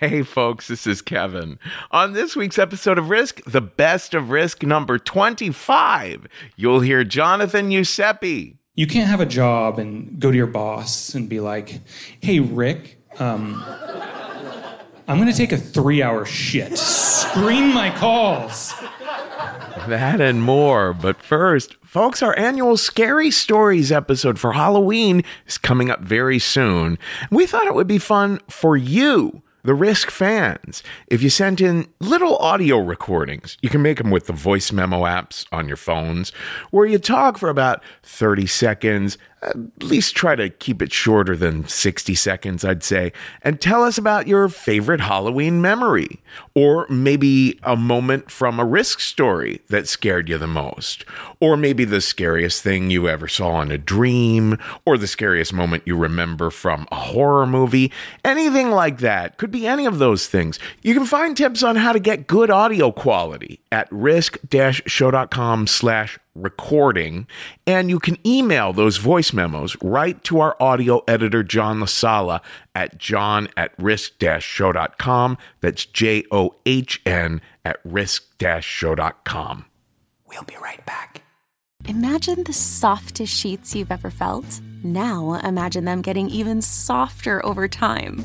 Hey, folks, this is Kevin. On this week's episode of Risk, the best of Risk number 25, you'll hear Jonathan Giuseppe. You can't have a job and go to your boss and be like, hey, Rick, um, I'm going to take a three hour shit. Screen my calls. That and more. But first, folks, our annual Scary Stories episode for Halloween is coming up very soon. We thought it would be fun for you the Risk fans, if you sent in little audio recordings, you can make them with the voice memo apps on your phones, where you talk for about 30 seconds at least try to keep it shorter than 60 seconds, I'd say, and tell us about your favorite Halloween memory, or maybe a moment from a risk story that scared you the most, or maybe the scariest thing you ever saw in a dream, or the scariest moment you remember from a horror movie. Anything like that could be any of those things. You can find tips on how to get good audio quality at risk-show.com slash recording, and you can email those voice memos right to our audio editor, John LaSala, at john at risk-show.com. That's J-O-H-N at risk-show.com. We'll be right back. Imagine the softest sheets you've ever felt. Now imagine them getting even softer over time.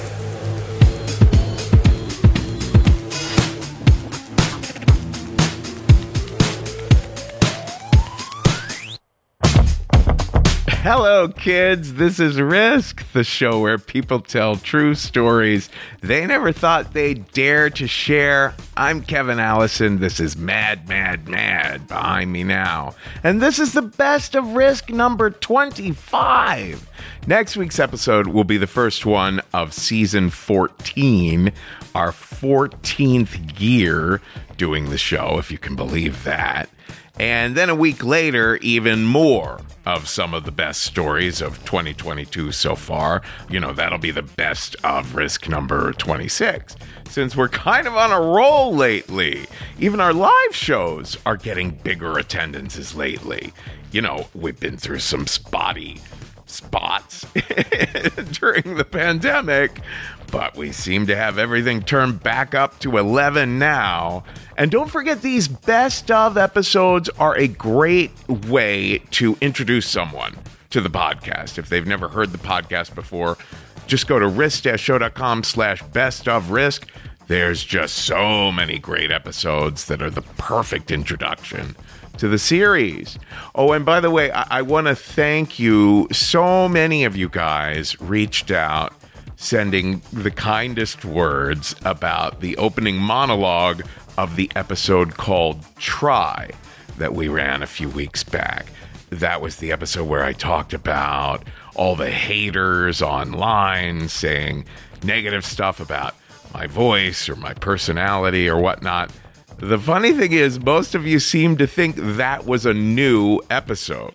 Hello, kids. This is Risk, the show where people tell true stories they never thought they'd dare to share. I'm Kevin Allison. This is Mad, Mad, Mad behind me now. And this is the best of Risk number 25. Next week's episode will be the first one of season 14, our 14th year doing the show, if you can believe that. And then a week later, even more of some of the best stories of 2022 so far. You know, that'll be the best of risk number 26. Since we're kind of on a roll lately, even our live shows are getting bigger attendances lately. You know, we've been through some spotty spots during the pandemic, but we seem to have everything turned back up to 11 now. And don't forget, these best of episodes are a great way to introduce someone to the podcast. If they've never heard the podcast before, just go to risk-show.com slash best of risk. There's just so many great episodes that are the perfect introduction to the series. Oh, and by the way, I, I want to thank you. So many of you guys reached out sending the kindest words about the opening monologue of the episode called Try that we ran a few weeks back. That was the episode where I talked about all the haters online saying negative stuff about my voice or my personality or whatnot. The funny thing is, most of you seem to think that was a new episode.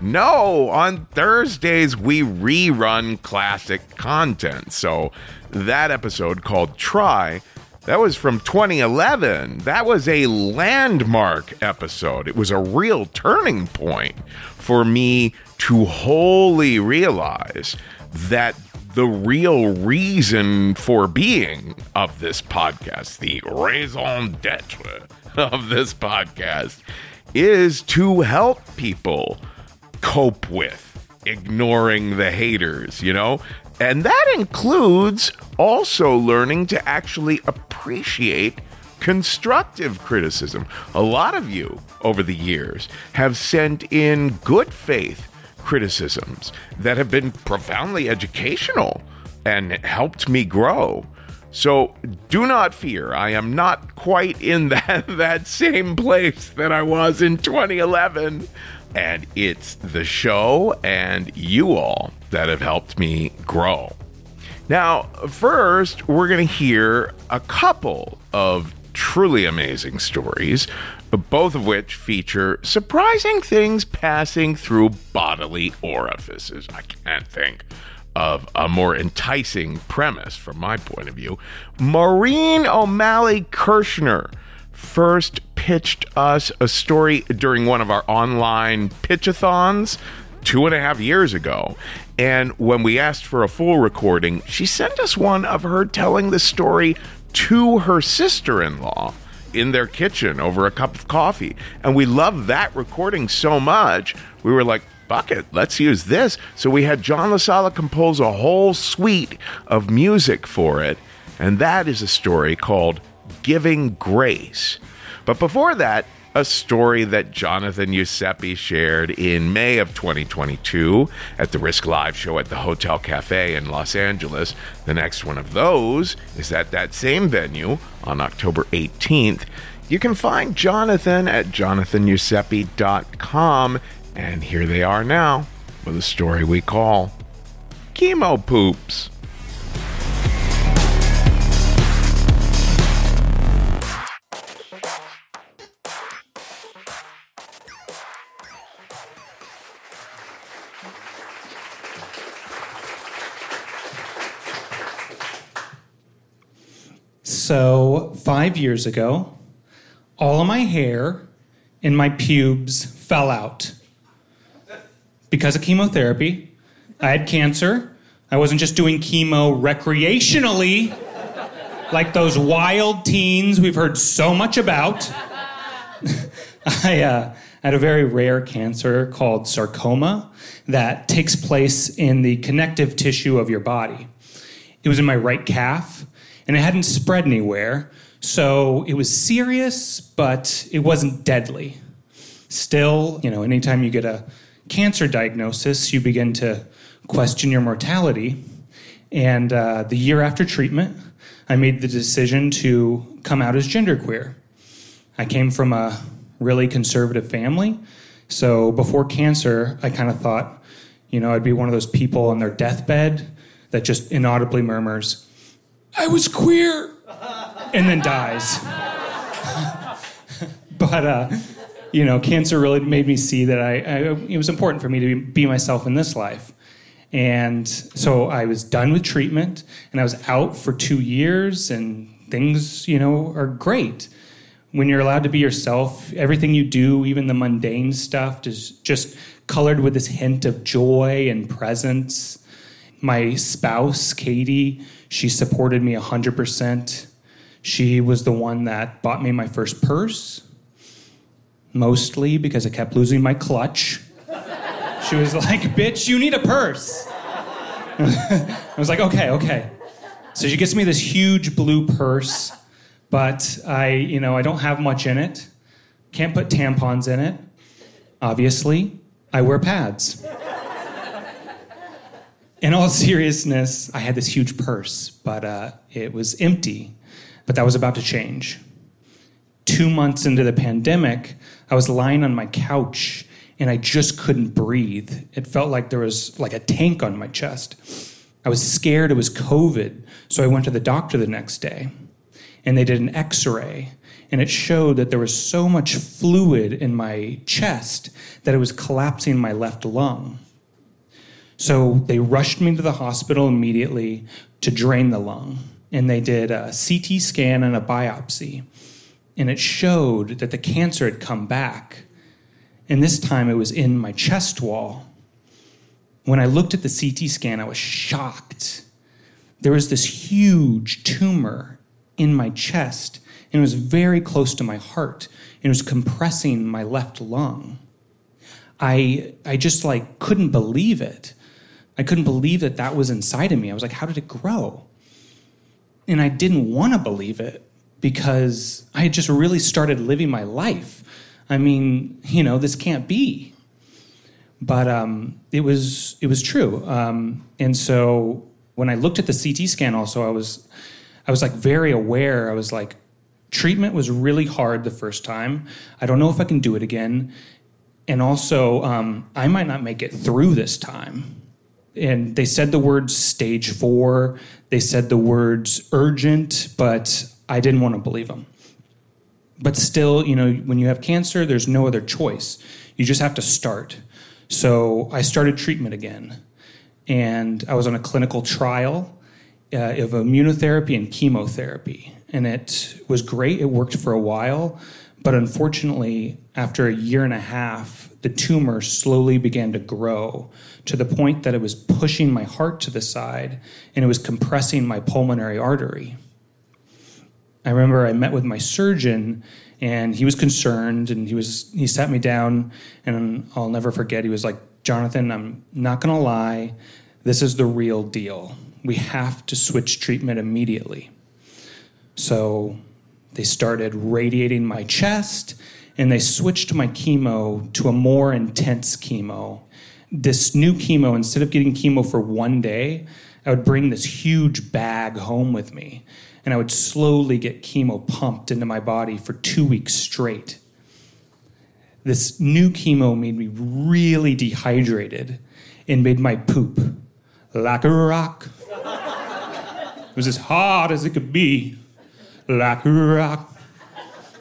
No, on Thursdays we rerun classic content. So that episode called Try That was from 2011. That was a landmark episode. It was a real turning point for me to wholly realize that the real reason for being of this podcast, the raison d'etre of this podcast, is to help people cope with ignoring the haters, you know? And that includes also learning to actually appreciate constructive criticism. A lot of you over the years have sent in good faith criticisms that have been profoundly educational and helped me grow. So do not fear. I am not quite in that, that same place that I was in 2011. And it's the show and you all that have helped me grow. Now, first, we're going to hear a couple of truly amazing stories, both of which feature surprising things passing through bodily orifices. I can't think of a more enticing premise from my point of view. Maureen O'Malley Kirschner first pitched us a story during one of our online pitchathons two and a half years ago. And when we asked for a full recording, she sent us one of her telling the story to her sister in law in their kitchen over a cup of coffee. And we loved that recording so much, we were like, bucket, let's use this. So we had John LaSala compose a whole suite of music for it. And that is a story called Giving Grace. But before that, a story that Jonathan Giuseppe shared in May of 2022 at the Risk Live show at the Hotel Cafe in Los Angeles. The next one of those is at that same venue on October 18th. You can find Jonathan at jonathangiuseppe.com, and here they are now with a story we call Chemo Poops. So, five years ago, all of my hair and my pubes fell out because of chemotherapy. I had cancer. I wasn't just doing chemo recreationally like those wild teens we've heard so much about. I uh, had a very rare cancer called sarcoma that takes place in the connective tissue of your body. It was in my right calf and it hadn't spread anywhere. So it was serious, but it wasn't deadly. Still, you know, anytime you get a cancer diagnosis, you begin to question your mortality. And uh, the year after treatment, I made the decision to come out as genderqueer. I came from a really conservative family. So before cancer, I kind of thought, you know, I'd be one of those people on their deathbed that just inaudibly murmurs, I was queer, and then dies. but, uh, you know, cancer really made me see that I, I, it was important for me to be myself in this life. And so I was done with treatment and I was out for two years, and things, you know, are great. When you're allowed to be yourself, everything you do, even the mundane stuff, is just colored with this hint of joy and presence. My spouse, Katie, she supported me 100%. She was the one that bought me my first purse, mostly because I kept losing my clutch. She was like, bitch, you need a purse. I was like, okay, okay. So she gets me this huge blue purse, but I, you know, I don't have much in it. Can't put tampons in it. Obviously, I wear pads in all seriousness, I had this huge purse, but uh, it was empty. But that was about to change. Two months into the pandemic, I was lying on my couch and I just couldn't breathe. It felt like there was like a tank on my chest. I was scared it was COVID, so I went to the doctor the next day and they did an x ray. And it showed that there was so much fluid in my chest that it was collapsing my left lung. So they rushed me to the hospital immediately to drain the lung. and they did a CT scan and a biopsy. And it showed that the cancer had come back. And this time it was in my chest wall. When I looked at the CT scan, I was shocked. There was this huge tumor in my chest, and it was very close to my heart, and it was compressing my left lung. I, I just like couldn't believe it. I couldn't believe that that was inside of me. I was like, how did it grow? And I didn't want to believe it because I had just really started living my life. I mean, you know, this can't be. But um, it was it was true. Um, and so when I looked at the CT scan, also I was I was like very aware. I was like, treatment was really hard the first time. I don't know if I can do it again. And also, um, I might not make it through this time and they said the words stage four, they said the words urgent, but I didn't want to believe them. But still, you know, when you have cancer, there's no other choice. You just have to start. So I started treatment again. And I was on a clinical trial uh, of immunotherapy and chemotherapy. And it was great. It worked for a while. But unfortunately, after a year and a half, the tumor slowly began to grow to the point that it was pushing my heart to the side and it was compressing my pulmonary artery. I remember I met with my surgeon and he was concerned and he was he sat me down and I'll never forget he was like Jonathan I'm not going to lie this is the real deal we have to switch treatment immediately so they started radiating my chest and they switched my chemo to a more intense chemo this new chemo, instead of getting chemo for one day, I would bring this huge bag home with me and I would slowly get chemo pumped into my body for two weeks straight. This new chemo made me really dehydrated and made my poop like a rock. It was as hard as it could be, like a rock.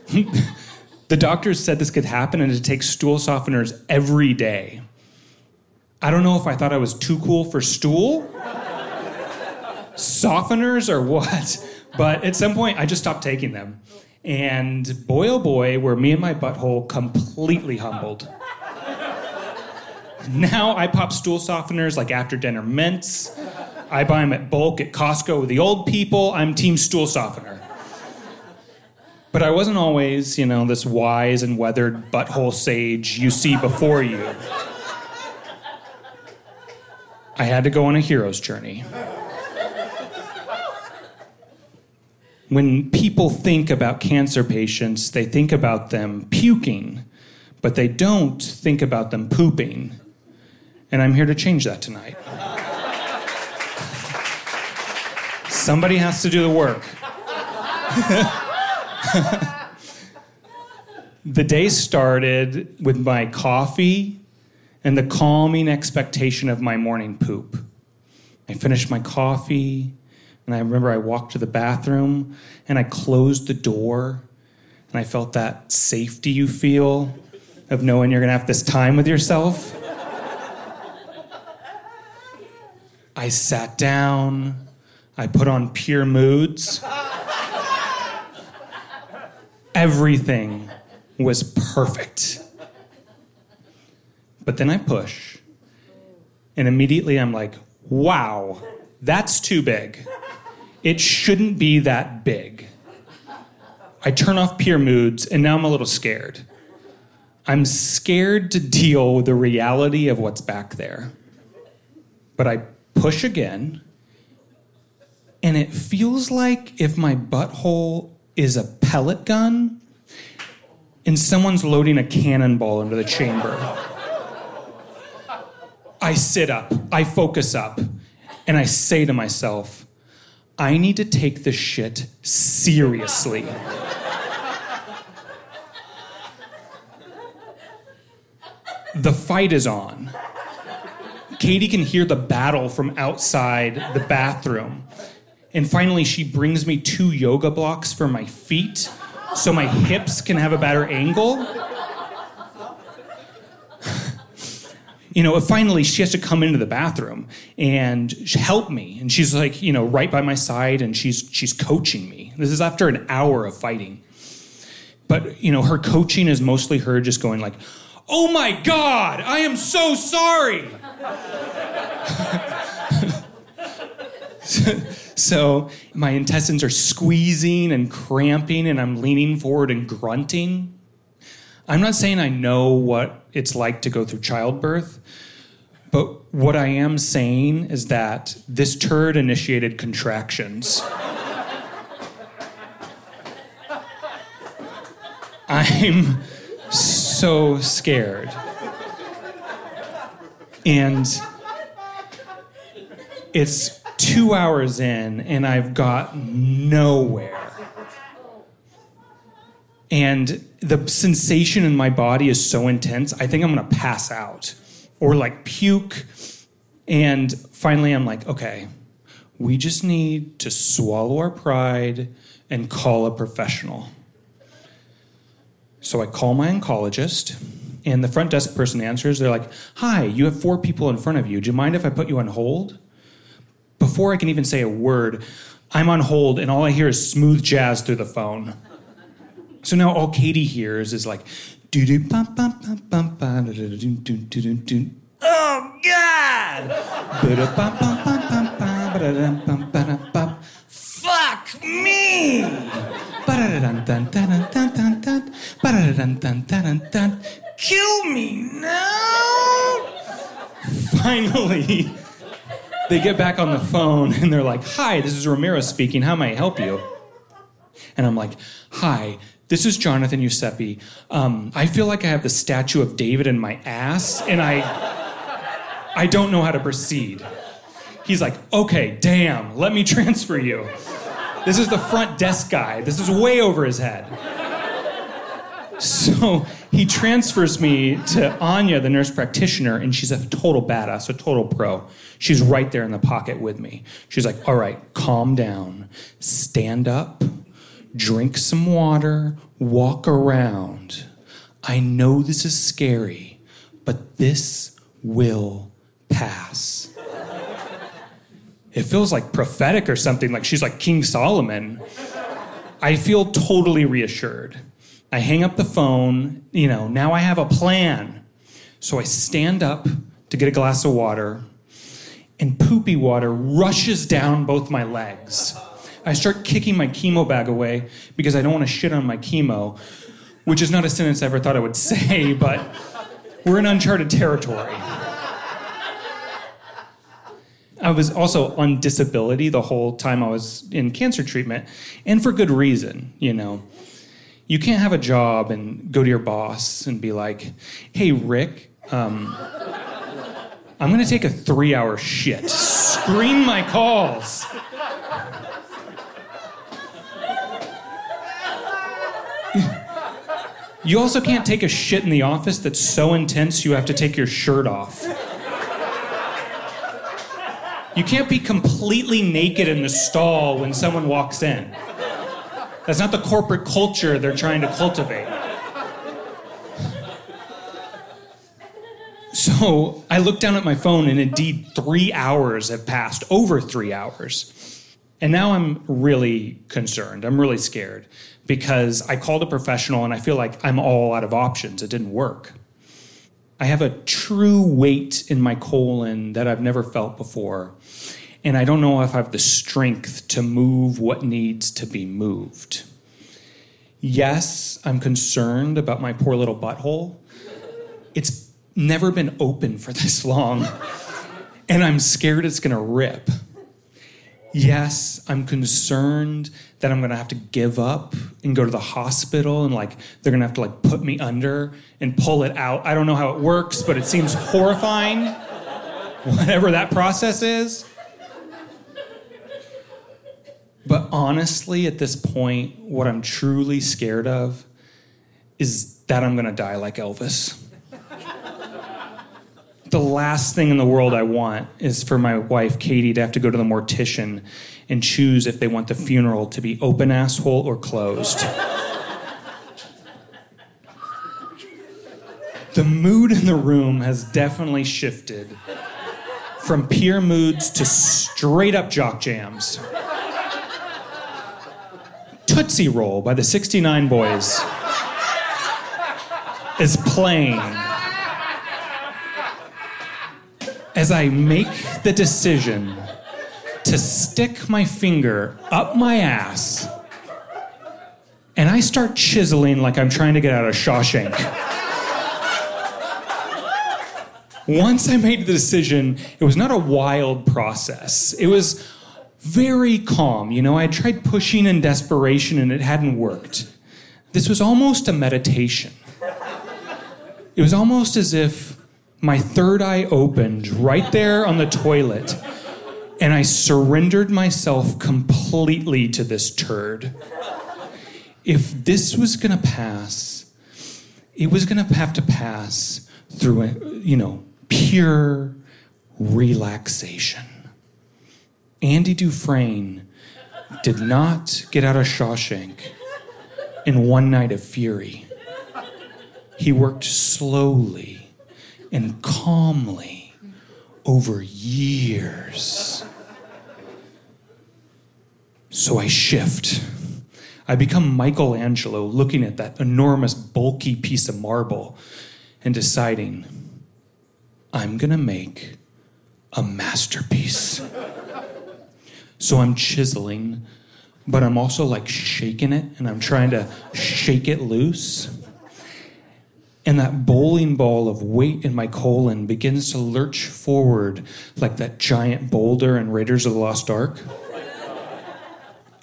the doctors said this could happen and to take stool softeners every day. I don't know if I thought I was too cool for stool, softeners, or what. But at some point, I just stopped taking them. And boy, oh boy, were me and my butthole completely humbled. Now I pop stool softeners like after dinner mints. I buy them at bulk at Costco with the old people. I'm team stool softener. But I wasn't always, you know, this wise and weathered butthole sage you see before you. I had to go on a hero's journey. When people think about cancer patients, they think about them puking, but they don't think about them pooping. And I'm here to change that tonight. Somebody has to do the work. the day started with my coffee and the calming expectation of my morning poop. I finished my coffee, and I remember I walked to the bathroom and I closed the door, and I felt that safety you feel of knowing you're gonna have this time with yourself. I sat down, I put on pure moods. Everything was perfect. But then I push, and immediately I'm like, wow, that's too big. It shouldn't be that big. I turn off pure moods, and now I'm a little scared. I'm scared to deal with the reality of what's back there. But I push again, and it feels like if my butthole is a pellet gun and someone's loading a cannonball into the chamber. I sit up, I focus up, and I say to myself, I need to take this shit seriously. the fight is on. Katie can hear the battle from outside the bathroom. And finally, she brings me two yoga blocks for my feet so my hips can have a better angle. you know, finally she has to come into the bathroom and help me. And she's like, you know, right by my side and she's she's coaching me. This is after an hour of fighting. But, you know, her coaching is mostly her just going like, "Oh my god, I am so sorry." so my intestines are squeezing and cramping and I'm leaning forward and grunting. I'm not saying I know what it's like to go through childbirth, but what I am saying is that this turd initiated contractions. I'm so scared. And it's two hours in, and I've got nowhere. And the sensation in my body is so intense, I think I'm gonna pass out or like puke. And finally, I'm like, okay, we just need to swallow our pride and call a professional. So I call my oncologist, and the front desk person answers. They're like, Hi, you have four people in front of you. Do you mind if I put you on hold? Before I can even say a word, I'm on hold, and all I hear is smooth jazz through the phone. So now all Katie hears is like, doo doo bum bum bum bum bum doo doo doo doo doo. Oh God! Fuck me! Kill me now! Finally, they get back on the phone and they're like, "Hi, this is Ramiro speaking. How may I help you?" And I'm like, "Hi, this is Jonathan Giuseppe. Um, I feel like I have the statue of David in my ass, and I, I don't know how to proceed." He's like, "Okay, damn, let me transfer you." This is the front desk guy. This is way over his head. So he transfers me to Anya, the nurse practitioner, and she's a total badass, a total pro. She's right there in the pocket with me. She's like, all right, calm down, stand up, drink some water, walk around. I know this is scary, but this will pass. It feels like prophetic or something, like she's like King Solomon. I feel totally reassured. I hang up the phone, you know, now I have a plan. So I stand up to get a glass of water, and poopy water rushes down both my legs. I start kicking my chemo bag away because I don't want to shit on my chemo, which is not a sentence I ever thought I would say, but we're in uncharted territory. I was also on disability the whole time I was in cancer treatment, and for good reason, you know. You can't have a job and go to your boss and be like, hey, Rick, um, I'm gonna take a three hour shit. Screen my calls. You also can't take a shit in the office that's so intense you have to take your shirt off. You can't be completely naked in the stall when someone walks in. That's not the corporate culture they're trying to cultivate. So I look down at my phone, and indeed, three hours have passed, over three hours. And now I'm really concerned. I'm really scared because I called a professional and I feel like I'm all out of options. It didn't work. I have a true weight in my colon that I've never felt before. And I don't know if I have the strength to move what needs to be moved. Yes, I'm concerned about my poor little butthole. It's never been open for this long. And I'm scared it's gonna rip. Yes, I'm concerned that I'm gonna have to give up and go to the hospital and like they're gonna have to like put me under and pull it out. I don't know how it works, but it seems horrifying, whatever that process is. But honestly, at this point, what I'm truly scared of is that I'm gonna die like Elvis. the last thing in the world I want is for my wife, Katie, to have to go to the mortician and choose if they want the funeral to be open asshole or closed. The mood in the room has definitely shifted from pure moods to straight up jock jams. Tootsie Roll by the 69 Boyz is playing as I make the decision to stick my finger up my ass and I start chiseling like I'm trying to get out of Shawshank. Once I made the decision, it was not a wild process. It was very calm. You know, I tried pushing in desperation and it hadn't worked. This was almost a meditation. It was almost as if my third eye opened right there on the toilet and I surrendered myself completely to this turd. If this was gonna pass, it was gonna have to pass through, you know, pure relaxation. Andy Dufresne did not get out of Shawshank in one night of fury. He worked slowly and calmly over years. So I shift. I become Michelangelo looking at that enormous, bulky piece of marble and deciding, I'm gonna make a masterpiece. So I'm chiseling, but I'm also like shaking it and I'm trying to shake it loose. And that bowling ball of weight in my colon begins to lurch forward like that giant boulder in Raiders of the Lost Ark.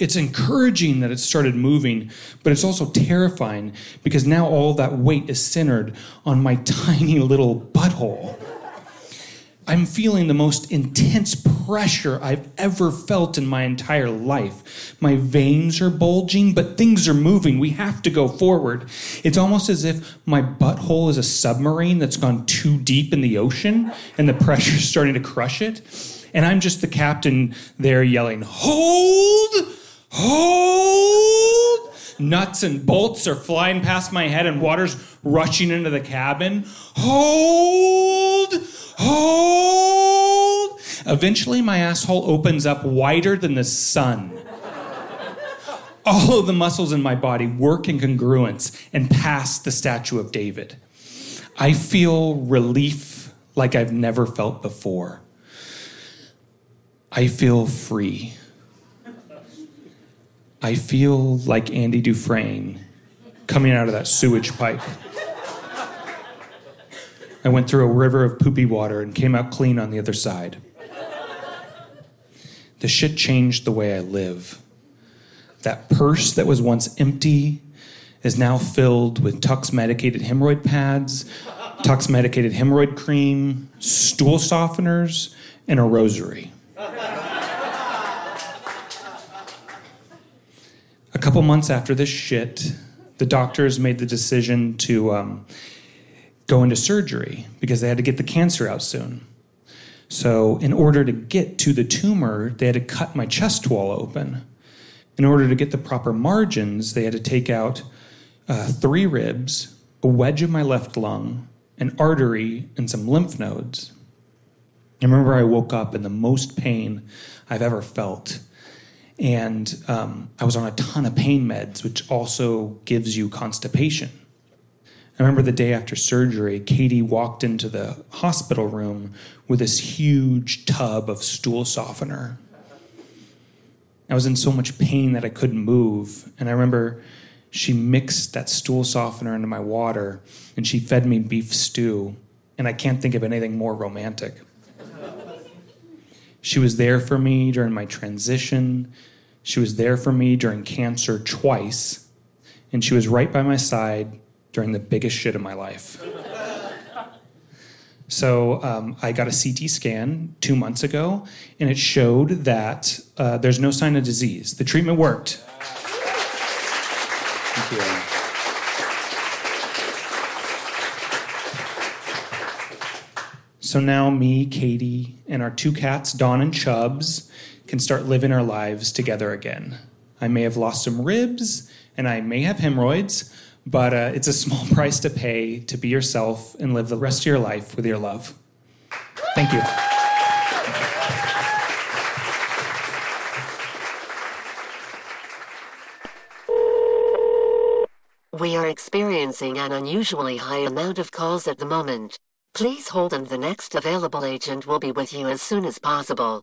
It's encouraging that it started moving, but it's also terrifying because now all that weight is centered on my tiny little butthole. I'm feeling the most intense pressure I've ever felt in my entire life. My veins are bulging, but things are moving. We have to go forward. It's almost as if my butthole is a submarine that's gone too deep in the ocean and the pressure is starting to crush it. And I'm just the captain there yelling, Hold! Hold! Nuts and bolts are flying past my head and water's rushing into the cabin. Hold! Hold! Eventually, my asshole opens up wider than the sun. All of the muscles in my body work in congruence and pass the statue of David. I feel relief like I've never felt before. I feel free. I feel like Andy Dufresne coming out of that sewage pipe. I went through a river of poopy water and came out clean on the other side. The shit changed the way I live. That purse that was once empty is now filled with Tucks medicated hemorrhoid pads, Tucks medicated hemorrhoid cream, stool softeners, and a rosary. A couple months after this shit, the doctors made the decision to um, go into surgery because they had to get the cancer out soon. So, in order to get to the tumor, they had to cut my chest wall open. In order to get the proper margins, they had to take out uh, three ribs, a wedge of my left lung, an artery, and some lymph nodes. I remember I woke up in the most pain I've ever felt. And um, I was on a ton of pain meds, which also gives you constipation. I remember the day after surgery, Katie walked into the hospital room with this huge tub of stool softener. I was in so much pain that I couldn't move. And I remember she mixed that stool softener into my water and she fed me beef stew. And I can't think of anything more romantic. She was there for me during my transition. She was there for me during cancer twice. And she was right by my side during the biggest shit of my life. So um, I got a CT scan two months ago, and it showed that uh, there's no sign of disease. The treatment worked. Thank you. So now me, Katie, and our two cats, Dawn and Chubbs, can start living our lives together again. I may have lost some ribs and I may have hemorrhoids, but uh, it's a small price to pay to be yourself and live the rest of your life with your love. Thank you. We are experiencing an unusually high amount of calls at the moment. Please hold and the next available agent will be with you as soon as possible.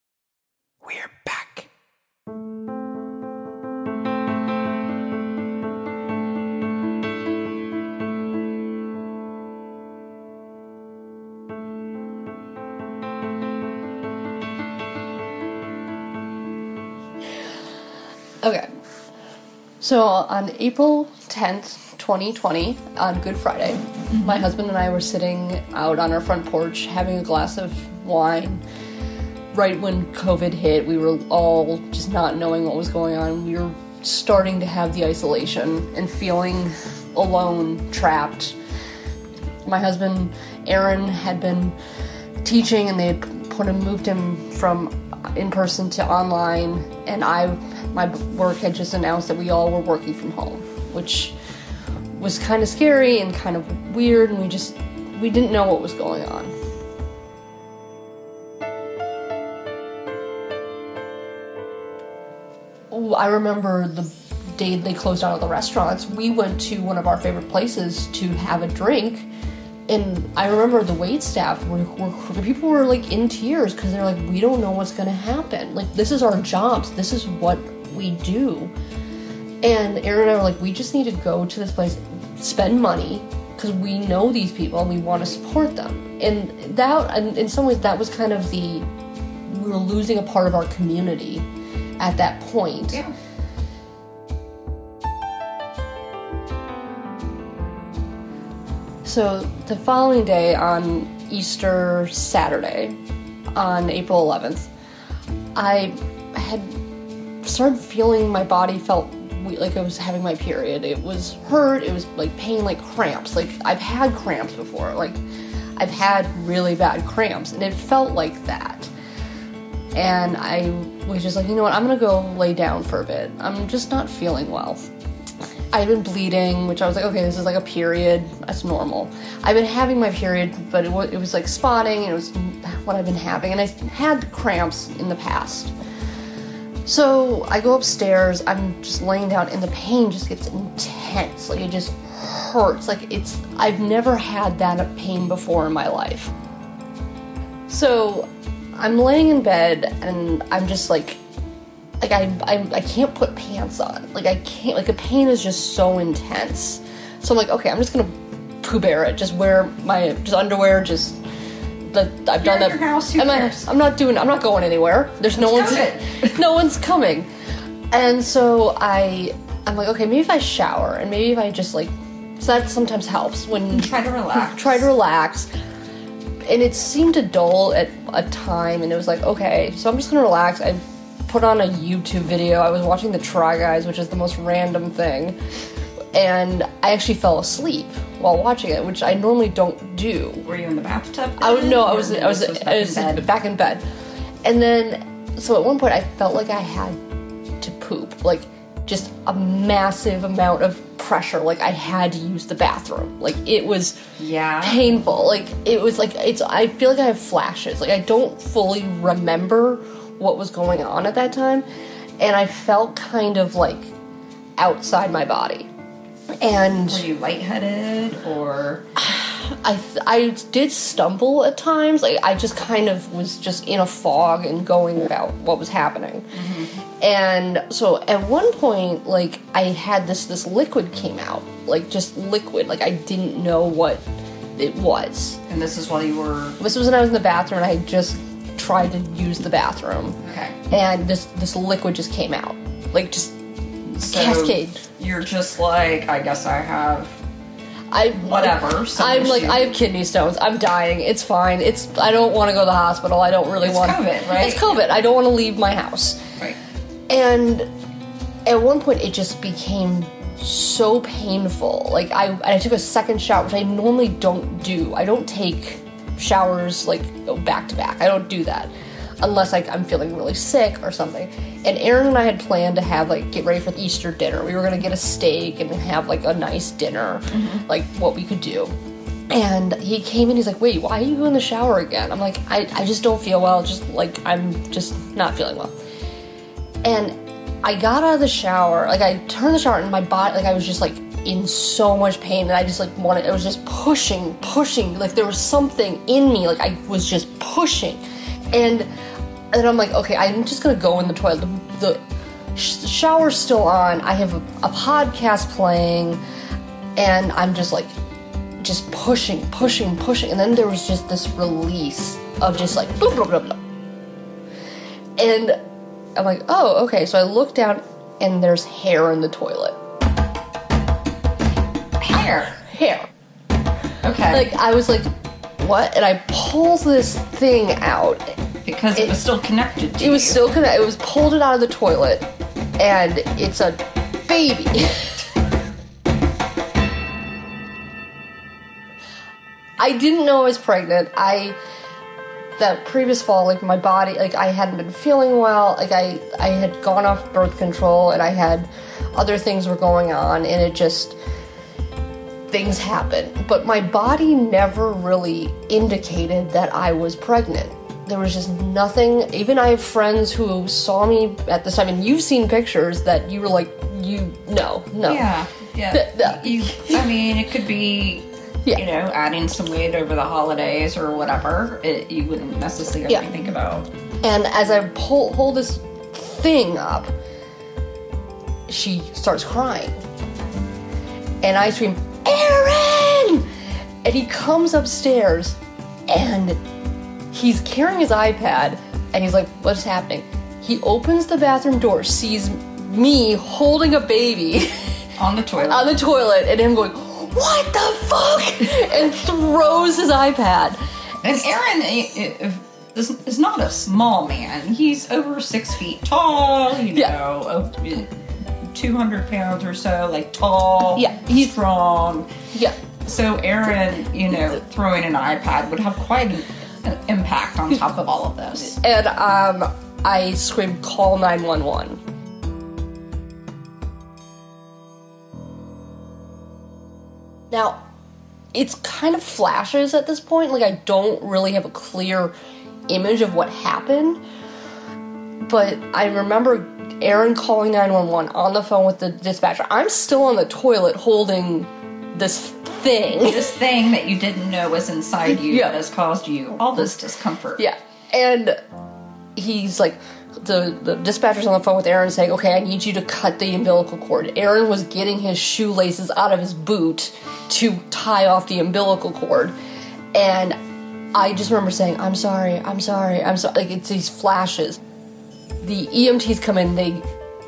We're back. Okay. So on April 10th, 2020, on Good Friday, my mm-hmm. husband and I were sitting out on our front porch having a glass of wine. Right when COVID hit, we were all just not knowing what was going on. We were starting to have the isolation and feeling alone, trapped. My husband, Aaron, had been teaching and they had put him, moved him from in person to online, and I, my work had just announced that we all were working from home, which was kind of scary and kind of weird, and we just we didn't know what was going on. I remember the day they closed down all the restaurants, we went to one of our favorite places to have a drink. And I remember the wait staff were, were people were like in tears because they're like, we don't know what's gonna happen. Like this is our jobs. This is what we do. And Aaron and I were like, we just need to go to this place, spend money because we know these people and we want to support them. And that, and in some ways, that was kind of the we were losing a part of our community at that point. Yeah. So the following day on Easter Saturday, on April 11th, I had started feeling my body felt like I was having my period. It was hurt, it was like pain, like cramps. Like I've had cramps before, like I've had really bad cramps, and it felt like that. And I was just like, you know what, I'm gonna go lay down for a bit. I'm just not feeling well. I've been bleeding, which I was like, okay, this is like a period. That's normal. I've been having my period, but it was, it was like spotting, and it was what I've been having. And I had cramps in the past. So I go upstairs, I'm just laying down, and the pain just gets intense. Like it just hurts. Like it's, I've never had that pain before in my life. So I'm laying in bed, and I'm just like, like I, I, I can't put pants on. Like I can't, like the pain is just so intense. So I'm like, okay, I'm just gonna poo bear it. Just wear my, just underwear, just that I've You're done that. house, I'm, not, I'm not doing. I'm not going anywhere. There's no one's. COVID. no one's coming. And so I, I'm like, okay, maybe if I shower and maybe if I just like, so that sometimes helps when Try to relax. try to relax. And it seemed to dull at a time, and it was like, okay, so I'm just gonna relax. I put on a YouTube video. I was watching the Try Guys, which is the most random thing, and I actually fell asleep while watching it, which I normally don't do. Were you in the bathtub? I would no, I was I was this back I was bed? back in bed, and then so at one point I felt like I had to poop, like just a massive amount of pressure, like I had to use the bathroom, like it was Yeah. painful, like it was like it's I feel like I have flashes, like I don't fully remember what was going on at that time, and I felt kind of like outside my body, and Were you lightheaded or I th- I did stumble at times. Like I just kind of was just in a fog and going about what was happening. Mm-hmm. And so at one point, like I had this this liquid came out, like just liquid. Like I didn't know what it was. and this is while you were This was when I was in the bathroom and I just tried to use the bathroom, okay. and this this liquid just came out, like just So cascade. You're just like, I guess I have I Whatever, I'm like. I have kidney stones. I'm dying. It's fine. It's I don't want to go to the hospital. I don't really want to. It's want COVID, right? It's COVID. I don't want to leave my house. right. And at one point it just became so painful. Like I I took a second shower, which I normally don't do. I don't take showers like back to back. I don't do that unless like I'm feeling really sick or something. And Aaron and I had planned to have like get ready for Easter dinner. We were gonna get a steak and have like a nice dinner, mm-hmm. like what we could do. And he came in, he's like, Wait, why are you in the shower again? I'm like, I, I just don't feel well, just like I'm just not feeling well. And I got out of the shower, like I turned the shower and my body like I was just like in so much pain and I just like wanted I was just pushing, pushing, like there was something in me, like I was just pushing. And and I'm like, okay, I'm just gonna go in the toilet. The, the sh- shower's still on. I have a, a podcast playing, and I'm just like, just pushing, pushing, pushing. And then there was just this release of just like, blah, blah, blah, blah. And I'm like, oh, okay. So I look down, and there's hair in the toilet. Hair. Hair. Okay. Like, I was like, what? And I pull this thing out, because it, it- was still connected to It was you. still of. It was pulled it out of the toilet, and it's a baby. I didn't know I was pregnant. I that previous fall, like my body, like I hadn't been feeling well. Like I, I had gone off birth control, and I had other things were going on, and it just things happen. But my body never really indicated that I was pregnant. There was just nothing. Even I have friends who saw me at this time, and you've seen pictures that you were like, you no no Yeah, yeah. You, I mean, it could be, Yeah. you know, adding some weight over the holidays or whatever. It, you wouldn't necessarily Yeah. think about. And as I pull, hold this thing up, she starts crying. And I scream, Aaron! And he comes upstairs and he's carrying his iPad and he's like, What's happening? He opens the bathroom door, sees me holding a baby On the toilet. on the toilet, and him going, What the fuck? and throws his iPad. And Aaron eh, eh, is, is not a small man. He's over six feet tall, you Yeah. know, 200 pounds or so, like tall, Yeah, he's- strong. Yeah. So Aaron, you know, throwing an iPad would have quite an impact on top of all of this. And um, I screamed, call 911. Now, it's kind of flashes at this point. Like, I don't really have a clear image of what happened. But I remember Aaron calling 911 on the phone with the dispatcher. I'm still on the toilet holding this thing. This thing that you didn't know was inside you Yeah. that has caused you all this discomfort. Yeah. And he's like, the, the dispatcher's on the phone with Aaron saying, okay, I need you to cut the umbilical cord. Aaron was getting his shoelaces out of his boot to tie off the umbilical cord. And I just remember saying, I'm sorry, I'm sorry, I'm sorry. Like, it's these flashes. The EMTs come in, they,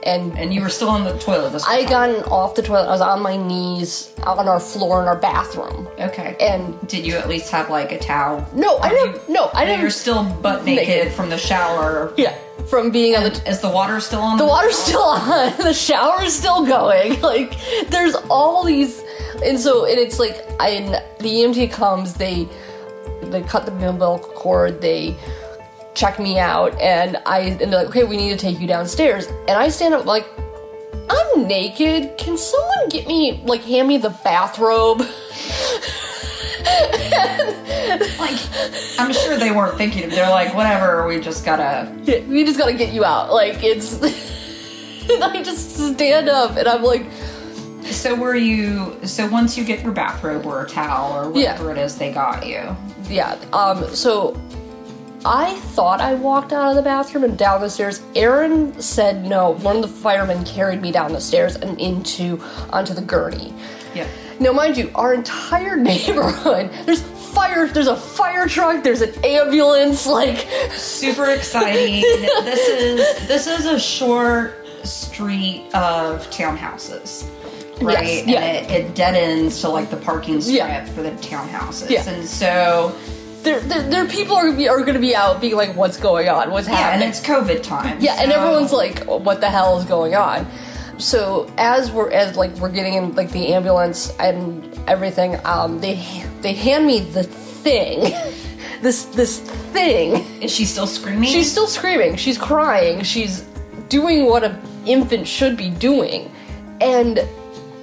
and And you were still on the toilet this I gotten off the toilet. I was on my knees on our floor in our bathroom. Okay. And did you at least have like a towel? no, I didn't. No, I you- didn't. You're still butt naked, Naked. from the shower. yeah, from being on the Is the water still on? The water's still on. The shower's still going. Like there's all these, and so and it's like I the EMT comes. They they cut the umbilical cord. They check me out, and I and they're like, okay, we need to take you downstairs. And I stand up like. I'm naked. Can someone get me, like, hand me the bathrobe? Like, I'm sure they weren't thinking. They're like, whatever. We just gotta. we just gotta get you out. Like, it's. and I just stand up, and I'm like, So were you? So once you get your bathrobe or a towel or Yeah. whatever it is they got you, yeah. Um. So I thought I walked out of the bathroom and down the stairs. Aaron said no. One of the firemen carried me down the stairs and into onto the gurney. yeah. Now, mind you, our entire neighborhood there's fire. There's a fire truck. There's an ambulance. Like, super exciting. this is this is a short street of townhouses. Right, Yes, and yeah. it, it dead ends to like the parking strip Yeah. for the townhouses, Yeah. and so there, there, there people are are going to be out being like, "What's going on? What's yeah, and happening?" it's COVID time. Yeah, and everyone's like, "What the hell is going on?" So as we're as like we're getting in like the ambulance and everything, um, they they hand me the thing, this this thing. is she still screaming? She's still screaming. She's crying. She's doing what an infant should be doing, and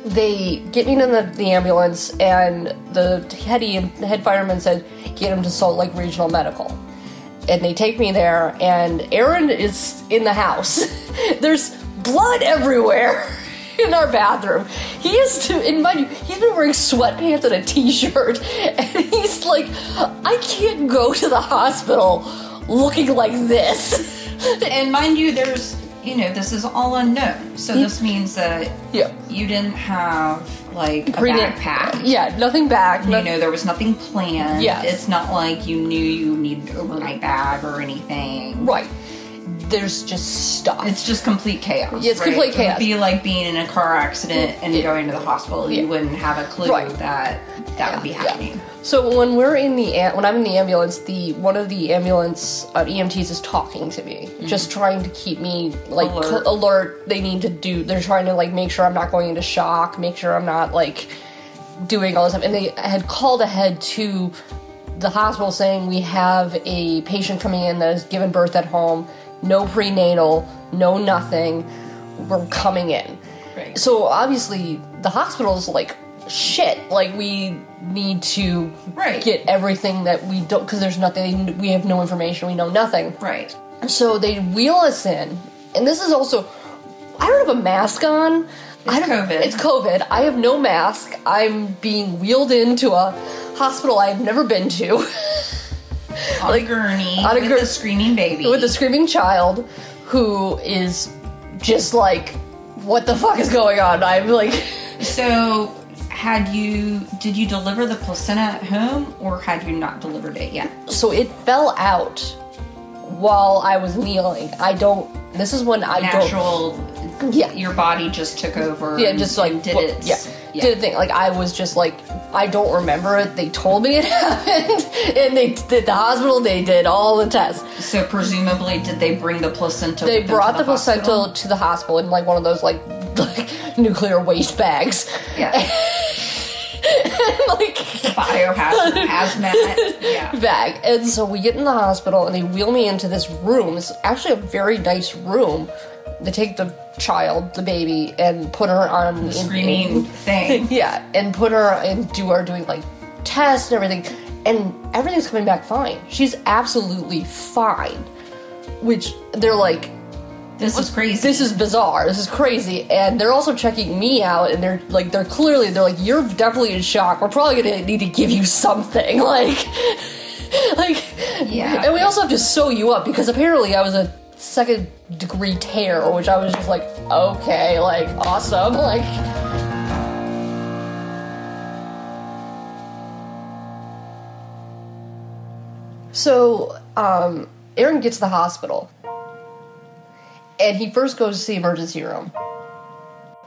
they get me in the, the ambulance, and the head head fireman said, "Get him to Salt Lake Regional Medical." And they take me there, and Aaron is in the house. There's blood everywhere in our bathroom. He is to, mind you, he's been wearing sweatpants and a t-shirt, and he's like, I can't go to the hospital looking like this. and mind you, there's you know this is all unknown, so this means that Yeah. you didn't have like a backpack. Yeah, nothing back. You no- know, there was nothing planned. Yes. It's not like you knew you needed an overnight bag or anything. right. There's just stuff. It's just complete chaos. Yeah, it's right? complete It would chaos. be like being in a car accident and going to the hospital. Yeah. You wouldn't have a clue Right. that that would be Yeah. happening. So when we're in the am- when I'm in the ambulance, the one of the ambulance uh, EMTs is talking to me, just trying to keep me like Alert. alert. alert. They need to do. They're trying to like make sure I'm not going into shock, make sure I'm not like doing all this stuff. And they had called ahead to the hospital saying we have a patient coming in that has given birth at home, no prenatal, no nothing. We're coming in. Right. So obviously the hospital's like shit. Like we need to Right. get everything that we don't because there's nothing. We have no information. We know nothing. Right. So they wheel us in, and this is also I don't have a mask on. It's I don't- COVID. It's COVID. I have no mask. I'm being wheeled into a hospital I've never been to on a gurney on a with gurney. a screaming baby. with a screaming child who is just like, what the fuck is going on? I'm like, So, had you did you deliver the placenta at home, or had you not delivered it yet? so it fell out while I was kneeling. I don't. This is when I Natural. don't. Yeah. Your body just took over. Yeah, and- just like did well, it. Yeah, did a thing. Like I was just like I don't remember it. They told me it happened, and they did the hospital. They did all the tests. So presumably, did they bring the placenta? They brought to the, placenta to the hospital in like one of those like like nuclear waste bags. Yeah. like biohazard hazmat. Yeah. bag. And so we get in the hospital and they wheel me into this room. It's actually a very nice room. They take the child, the baby, and put her on the Screaming in- thing. yeah, and put her and do her doing like tests and everything. And everything's coming back fine. She's absolutely fine. Which they're like, This is crazy. this is bizarre. This is crazy. And they're also checking me out, and they're like, they're clearly, they're like, you're definitely in shock. We're probably gonna need to give you something, like, like, Yeah. And we also have to sew you up because apparently I was a second degree tear, which I was just like, okay, like, awesome, like. So, um, Aaron gets to the hospital and he first goes to the emergency room.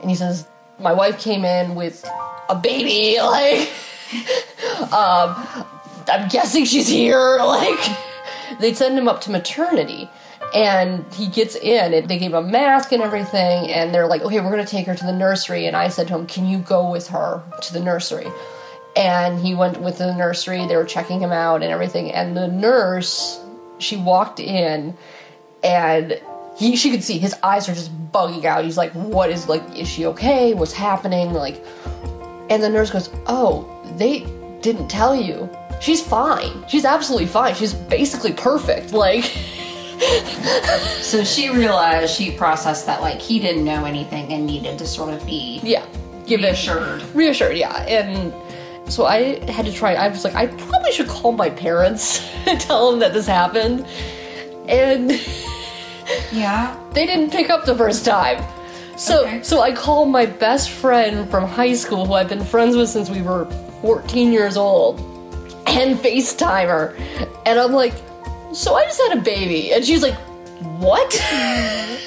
And he says my wife came in with a baby like um i'm guessing she's here like. They send him up to maternity and he gets in and they gave him a mask and everything and they're like okay we're going to take her to the nursery. And i said to him can you go with her to the nursery? And he went with the nursery they were checking him out and everything and the nurse she walked in and he she could see his eyes are just bugging out. He's like what is like is she okay? What's happening? Like and the nurse goes oh they didn't tell you. She's fine. She's absolutely fine. She's basically perfect. Like So she realized she processed that like he didn't know anything and needed to sort of be yeah give it reassured. reassured yeah and so i had to try i was like i probably should call my parents and tell them that this happened and Yeah. they didn't pick up the first time. So Okay. so I called my best friend from high school who I've been friends with since we were 14 years old and FaceTime her. And I'm like, so I just had a baby. And she's like, what?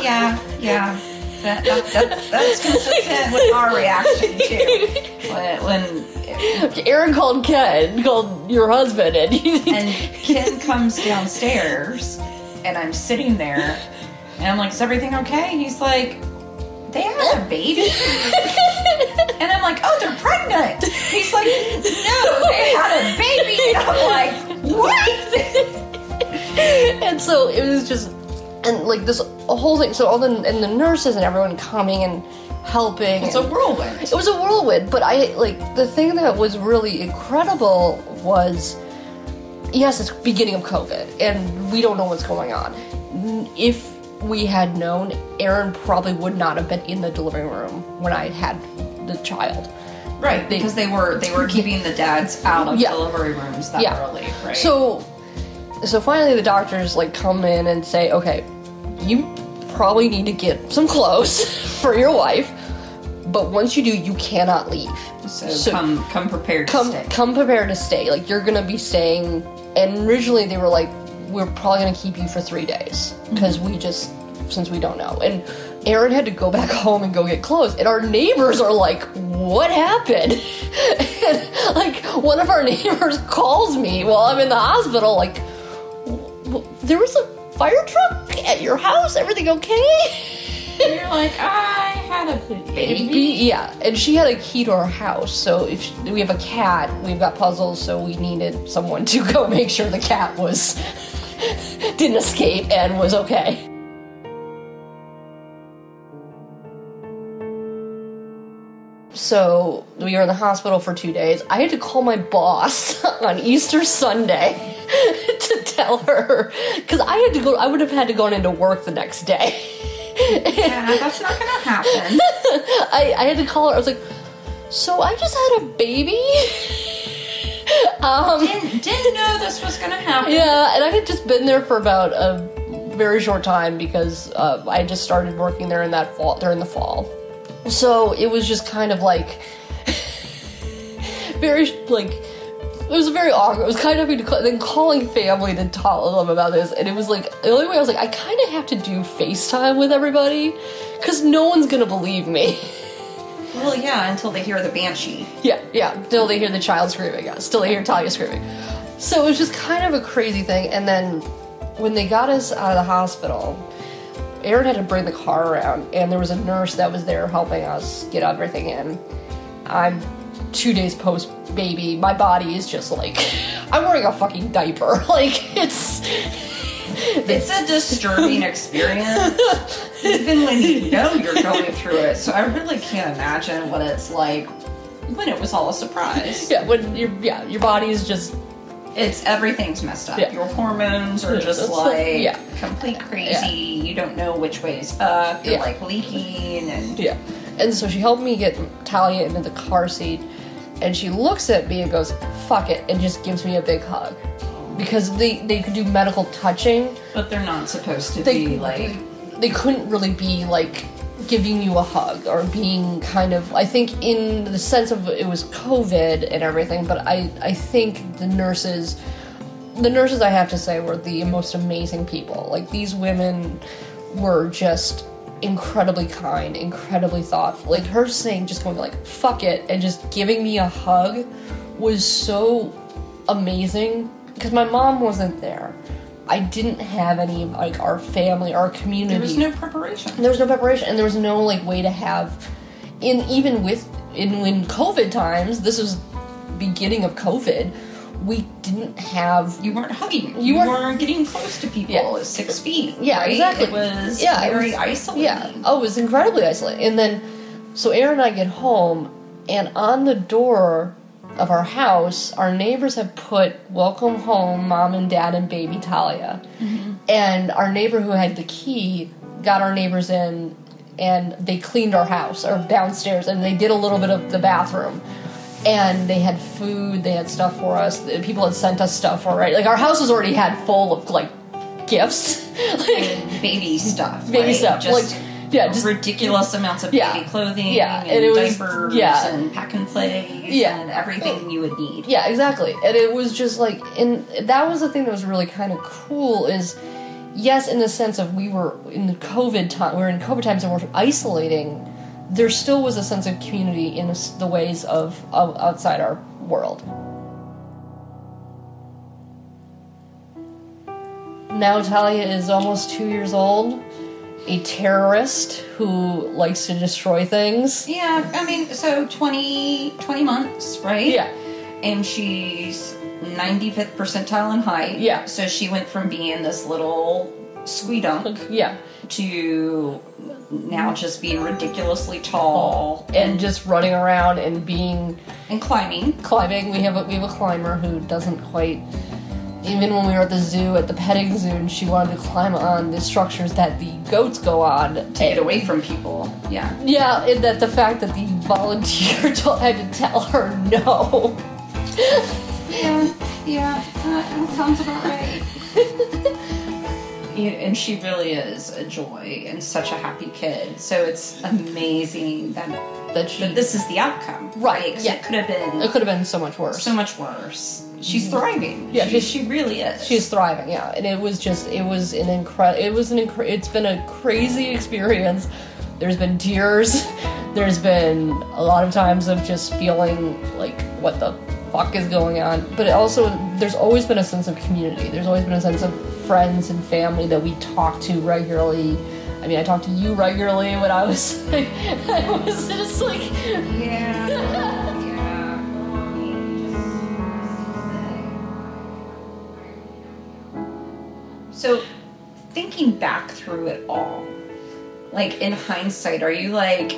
Yeah. Yeah. That, that, that, that's consistent with our reaction too. When, when Aaron called Ken, called your husband, and and Ken comes downstairs, and I'm sitting there, and I'm like, "Is everything okay?" He's like, "They had a baby," and I'm like, "Oh, they're pregnant." He's like, "No, they had a baby," and I'm like, "What?" and so it was just and like this whole thing so all the and the nurses and everyone coming and helping It's a whirlwind. it was a whirlwind but i like the thing that was really incredible was yes it's beginning of covid and we don't know what's going on if we had known aaron probably would not have been in the delivery room when i had the child Right, because they were they were keeping the dads out of Yeah. delivery rooms that Yeah. early. Right. So, so finally the doctors like come in and say, okay, you probably need to get some clothes for your wife, but once you do, you cannot leave. so, come come prepared come to stay. come prepared to stay. Like you're gonna be staying. And originally they were like, we're probably gonna keep you for three days mhm. because we just since we don't know. And Aaron had to go back home and go get clothes. And our neighbors are like, what happened? and like one of our neighbors calls me while I'm in the hospital, like, "W- there was a fire truck at your house. Everything okay? And you're like, I had a baby. Yeah, and she had a key to our house, so if sh we have a cat, we've got puzzles, so we needed someone to go make sure the cat was didn't escape and was okay. So we were in the hospital for two days. I had to call my boss on Easter Sunday to tell her because I had to go. I would have had to go into work the next day. yeah, that's not gonna happen. I, I had to call her. I was like, so I just had a baby. um, didn't, didn't know this was gonna happen. yeah, and I had just been there for about a very short time because uh, I just started working there in that fall during the fall. So it was just kind of like very like it was very awkward. It was kind of having to call, then calling family to tell them about this, and it was like the only way I was like I kind of have to do FaceTime with everybody because no one's gonna believe me. Well, yeah, until they hear the banshee. Yeah, yeah. until they hear the child screaming. Yeah, still they hear Talia screaming. So it was just kind of a crazy thing. And then when they got us out of the hospital, Aaron had to bring the car around, and there was a nurse that was there helping us get everything in. I'm two days post baby. My body is just like I'm wearing a fucking diaper. Like it's It's a disturbing experience, even when you know you're going through it. So I really can't imagine what it's like when it was all a surprise. yeah. When your yeah your body is just It's everything's messed up. Yeah. Your hormones are just that's like like- yeah. complete crazy. You don't know which way's up. You're Yeah. like leaking and Yeah. And so she helped me get Talia into the car seat, and she looks at me and goes, fuck it, and just gives me a big hug. Because they, they could do medical touching. but they're not supposed to They, be like they couldn't really be like giving you a hug or being kind of I think in the sense of it was COVID and everything, but I, I think the nurses the nurses I have to say were the most amazing people. Like these women were just incredibly kind, incredibly thoughtful. Like her saying just going like fuck it and just giving me a hug was so amazing because my mom wasn't there. I didn't have any like our family, our community. there was no preparation. There was no preparation, and there was no like way to have, in even with in in COVID times. This was beginning of COVID. We didn't have. You weren't hugging. You You, weren't- weren't, getting close to people. Yeah. Six feet. Yeah, right? exactly. It was yeah, it very was- isolating. Yeah. Oh, it was incredibly isolating. And then, so Aaron and I get home, and on the door of our house, our neighbors have put "Welcome home, mom and dad and baby Talia," mm-hmm. and our neighbor who had the key got our neighbors in, and they cleaned our house or downstairs, and they did a little bit of the bathroom. And they had food, they had stuff for us. People had sent us stuff already. Like our house was already had full of like gifts, like baby stuff. baby right? stuff. Just like yeah, just ridiculous amounts of Yeah. baby clothing Yeah, and, and it was- diapers yeah. and pack and plays Yeah. and everything you would need. Yeah, exactly. And it was just like, and that was the thing that was really kind of cool is, yes, in the sense of we were in the COVID time, we were in COVID times and we're isolating. There still was a sense of community in the the ways of, of outside our world. Now Talia is almost two years old, a terrorist who likes to destroy things. Yeah, I mean, so 20, 20 months, right? Yeah. And she's 95th percentile in height. Yeah. So she went from being this little squeedunk Yeah. to now just being ridiculously tall And just running around and being and climbing. climbing. We have a, we have a climber who doesn't quite. Even when we were at the zoo, at the petting zoo, and she wanted to climb on the structures that the goats go on To get away from people. Yeah. Yeah, and that the fact that the volunteer told, had to tell her no. Yeah, yeah, that sounds about right. And she really is a joy and such a happy kid. So it's amazing that That she. that this is the outcome, Right? yeah. It could have been it could have been so much worse. so much worse. She's thriving. Yeah, she, she really is. She's thriving, yeah, and it was just it was an incredible it was an incre- it's been a crazy experience. There's been tears. There's been a lot of times of just feeling like what the fuck is going on. But it also there's always been a sense of community. There's always been a sense of friends and family that we talk to regularly. I mean, I talked to you regularly when I was I was just like yeah, So, thinking back through it all, like in hindsight, are you like,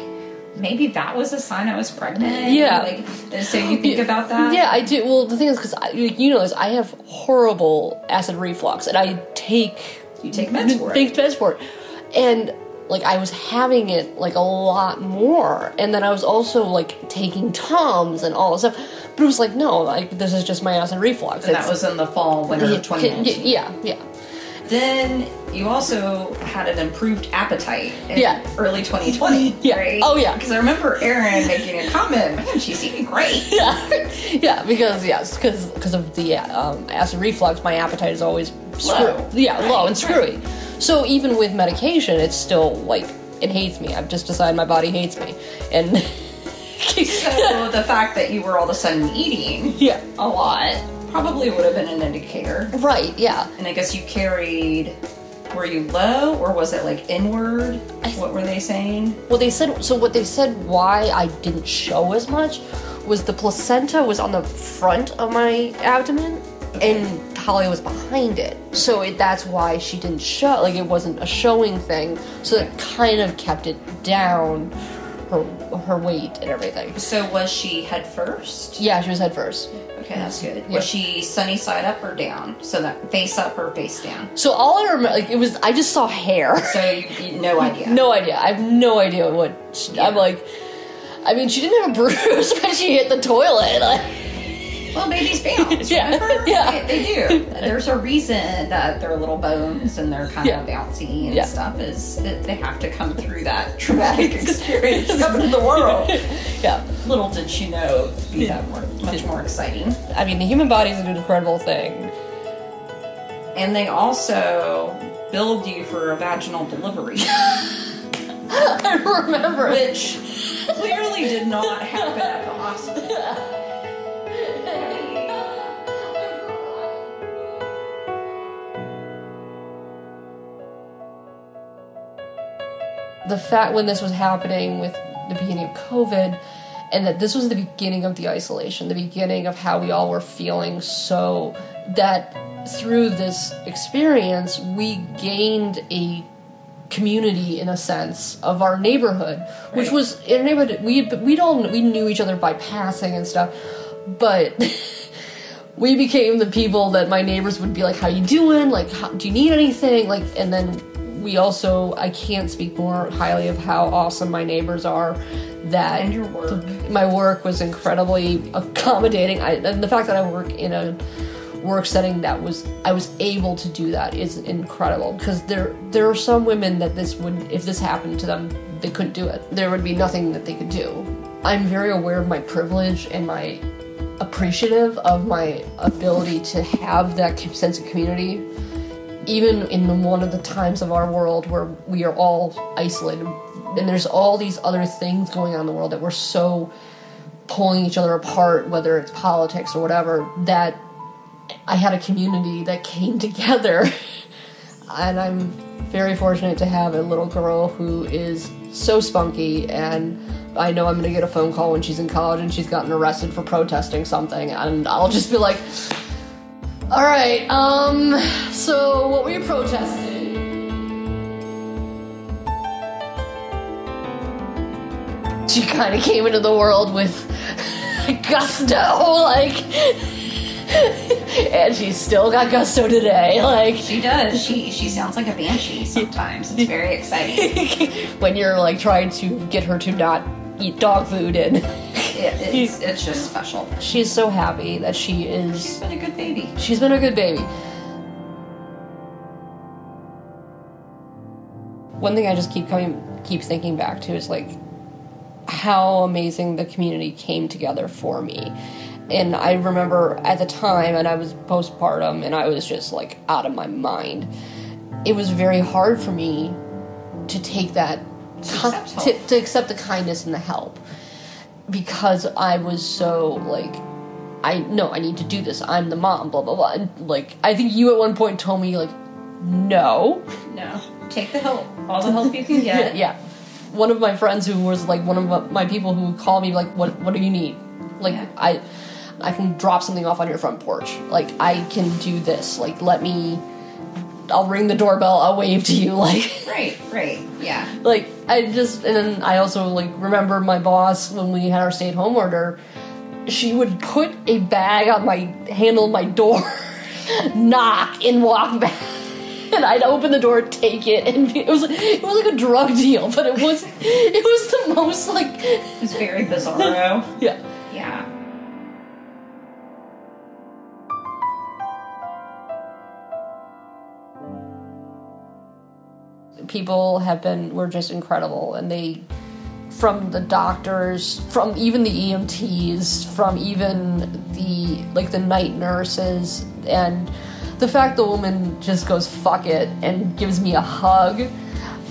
maybe that was a sign I was pregnant? Yeah. Like, so you think about that? Yeah, I do. Well, the thing is, because you know this, I have horrible acid reflux, and I take You take meds for it. Take meds for it, and like I was having it like a lot more, and then I was also like taking Tums and all this stuff. But it was like, no, like this is just my acid reflux. And that was in the fall, winter yeah, of 2019. yeah, yeah. Then you also had an improved appetite in Yeah. early 2020. Yeah. Right? Oh, yeah. Because I remember Aaron making a comment, man, she's eating great. yeah, yeah, because yes, because because of the um, acid reflux, my appetite is always screw- Low. yeah, low and screwy. So even with medication, it's still like it hates me. I've just decided my body hates me, and So the fact that you were all of a sudden eating yeah, a lot probably would have been an indicator. right, yeah. And I guess you carried, were you low or was it like inward? What were they saying? Well, they said so. What they said why I didn't show as much was the placenta was on the front of my abdomen, and Holly was behind it. So it, that's why she didn't show. Like it wasn't a showing thing. So that kind of kept it down, her her weight and everything. So was she head first? Yeah, she was head first. Okay, that's good. Was she sunny side up or down? So that face up or face down? So all I remember, like it was, I just saw hair. So you, you no idea. no idea. I have no idea what. She, I'm like. I mean, she didn't have a bruise when she hit the toilet. Like, Well, babies bounce. Yeah, remember? yeah. They, they do. There's a reason that they're little bones and they're kind of bouncy and Yeah. stuff. Is that they have to come through that traumatic experience to into the world. yeah. Little did she know be that more, much more exciting. I mean, the human body is an incredible thing. And they also billed you for a vaginal delivery, I remember. which clearly did not happen at the hospital. The fact when this was happening with the beginning of COVID, and that this was the beginning of the isolation, the beginning of how we all were feeling so that through this experience, we gained a community in a sense of our neighborhood, which was in a neighborhood we we'd all we knew each other by passing and stuff, but we became the people that my neighbors would be like, "How you doing? Like, how, do you need anything?" Like, and then we also I can't speak more highly of how awesome my neighbors are. That And your work. my work was incredibly accommodating. I, and the fact that I work in a work setting that was I was able to do that is incredible because there there are some women that this would if this happened to them they couldn't do it. There would be nothing that they could do. I'm very aware of my privilege and my appreciative of my ability to have that sense of community even in one of the times of our world where we are all isolated and there's all these other things going on in the world that we're so pulling each other apart whether it's politics or whatever that i had a community that came together. And i'm very fortunate to have a little girl who is so spunky and i know i'm going to get a phone call when she's in college and she's gotten arrested for protesting something and i'll just be like all right, um, so what were you protesting? She kind of came into the world with gusto, like, and she's still got gusto today. Like, She does. She she sounds like a banshee sometimes. It's very exciting. when you're like trying to get her to not eat dog food, and It, it's, it's just special. she's so happy that she is. She's been a good baby. She's been a good baby. One thing I just keep coming, keep thinking back to is like how amazing the community came together for me. And I remember at the time, and I was postpartum, and I was just like out of my mind. It was very hard for me to take that, accept help. to, to accept the kindness and the help because I was so like I no, I need to do this. I'm the mom, blah blah blah. And like I think you at one point told me like no. No, take the help. All the help you can get. yeah. One of my friends who was like one of my people who would call me like what what do you need? Like Yeah. I I can drop something off on your front porch. Like I can do this. Like let me I'll ring the doorbell, I'll wave to you like Right, right. Yeah. like I just and then I also like remember my boss when we had our stay at home order. She would put a bag on my handle my door, knock, and walk back. and I'd open the door, take it, and it was it was like a drug deal, but it was it was the most like It's very bizarro. yeah. yeah. People have been were just incredible and they from the doctors from even the EMTs from even the like the night nurses and the fact the woman just goes fuck it and gives me a hug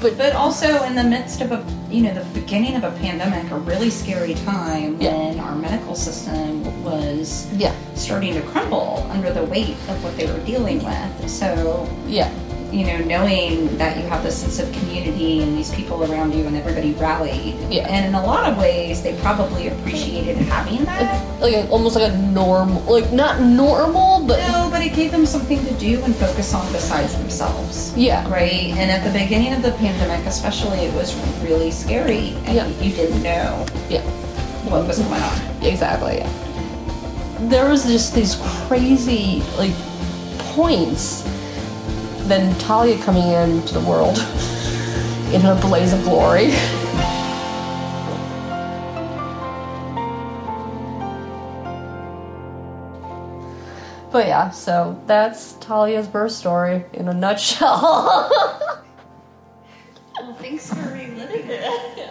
but But also in the midst of a, you know, the beginning of a pandemic, a really scary time Yeah. when our medical system was yeah starting to crumble under the weight of what they were dealing with. So, yeah you know, knowing that you have this sense of community and these people around you and everybody rallied. Yeah. And in a lot of ways, they probably appreciated having that. like a, almost like a normal like not normal but No, but it gave them something to do and focus on besides themselves. Yeah. Right? And at the beginning of the pandemic, especially, it was really scary. And Yeah. you didn't know yeah what was going on. Exactly. Yeah. There was just these crazy like points. And then Talia coming into the world in a blaze of glory. But yeah, so that's Talia's birth story in a nutshell. Well, thanks for reliving it.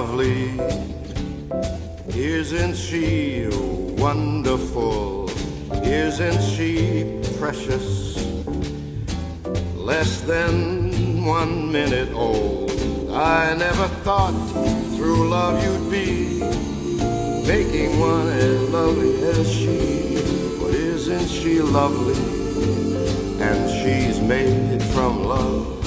lovely? Isn't she wonderful? Isn't she precious? Less than one minute old. I never thought through love you'd be making one as lovely as she. But isn't she lovely? And she's made from love.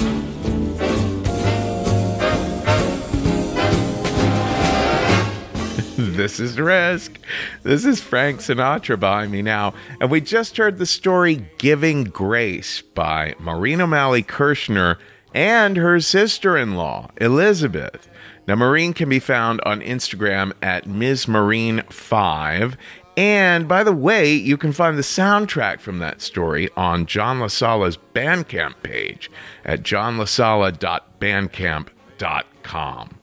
This is Risk. This is Frank Sinatra by me now. And we just heard the story Giving Grace by Maureen O'Malley Kirshner and her sister in law, Elizabeth. Now, Maureen can be found on Instagram at Ms. Marine5. And by the way, you can find the soundtrack from that story on John LaSala's Bandcamp page at johnlasala.bandcamp.com.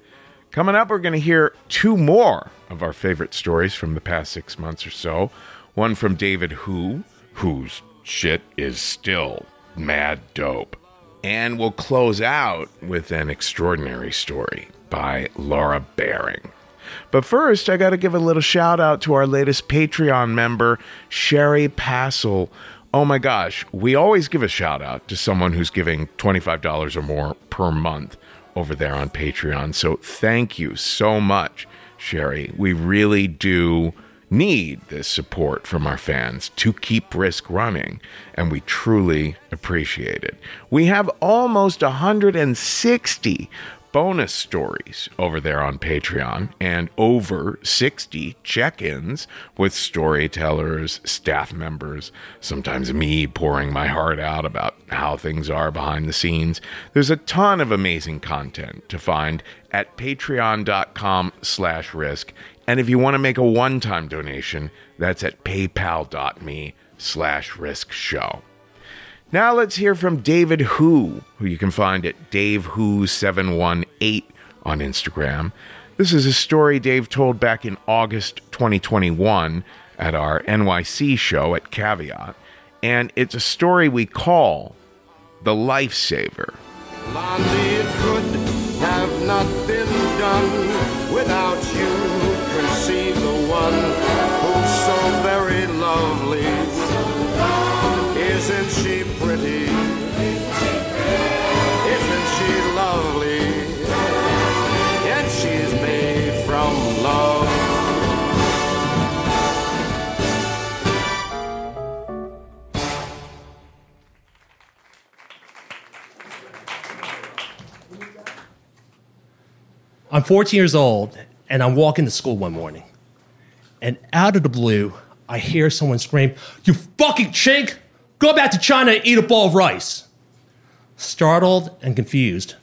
Coming up, we're going to hear two more of our favorite stories from the past six months or so. One from David Who, whose shit is still mad dope. And we'll close out with an extraordinary story by Laura Baring. But first, I got to give a little shout out to our latest Patreon member, Sherry Passel. Oh my gosh, we always give a shout out to someone who's giving $25 or more per month over there on Patreon. So thank you so much, Sherry. We really do need this support from our fans to keep Risk running, and we truly appreciate it. We have almost 160 bonus stories over there on Patreon and over 60 check ins with storytellers, staff members, sometimes me pouring my heart out about how things are behind the scenes. There's a ton of amazing content to find at patreon.com slash risk. And if you want to make a one time donation, that's at paypal.me slash risk show. Now let's hear from David Who, who you can find at DaveWho718 on Instagram. This is a story Dave told back in August 2021 at our NYC show at Caveat, and it's a story we call The Lifesaver. Blondie, it could have not been done without you. Conceive the one who's so very lovely. I'm 14 years old, and I'm walking to school one morning. And out of the blue, I hear someone scream, You fucking chink! Go back to China and eat a bowl of rice. Startled and confused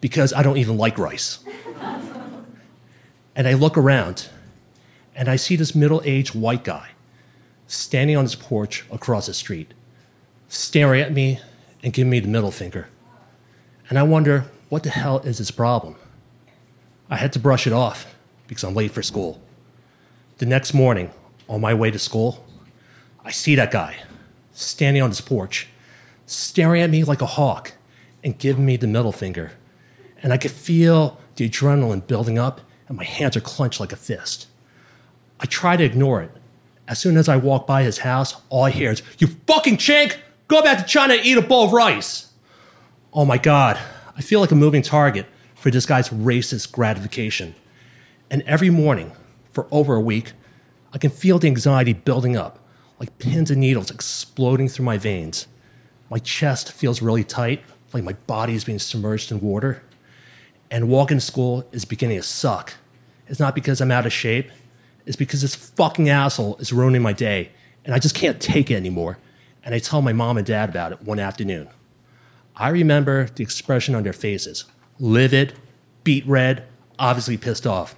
because I don't even like rice. and I look around and I see this middle aged white guy standing on his porch across the street, staring at me and giving me the middle finger. And I wonder, what the hell is his problem? I had to brush it off because I'm late for school. The next morning, on my way to school, I see that guy standing on his porch, staring at me like a hawk and giving me the middle finger. And I could feel the adrenaline building up, and my hands are clenched like a fist. I try to ignore it. As soon as I walk by his house, all I hear is, You fucking chink! Go back to China and eat a bowl of rice! Oh my God, I feel like a moving target for this guy's racist gratification. And every morning, for over a week, I can feel the anxiety building up, like pins and needles exploding through my veins. My chest feels really tight, like my body is being submerged in water. And walking to school is beginning to suck. It's not because I'm out of shape, it's because this fucking asshole is ruining my day, and I just can't take it anymore. And I tell my mom and dad about it one afternoon. I remember the expression on their faces livid, beet red, obviously pissed off.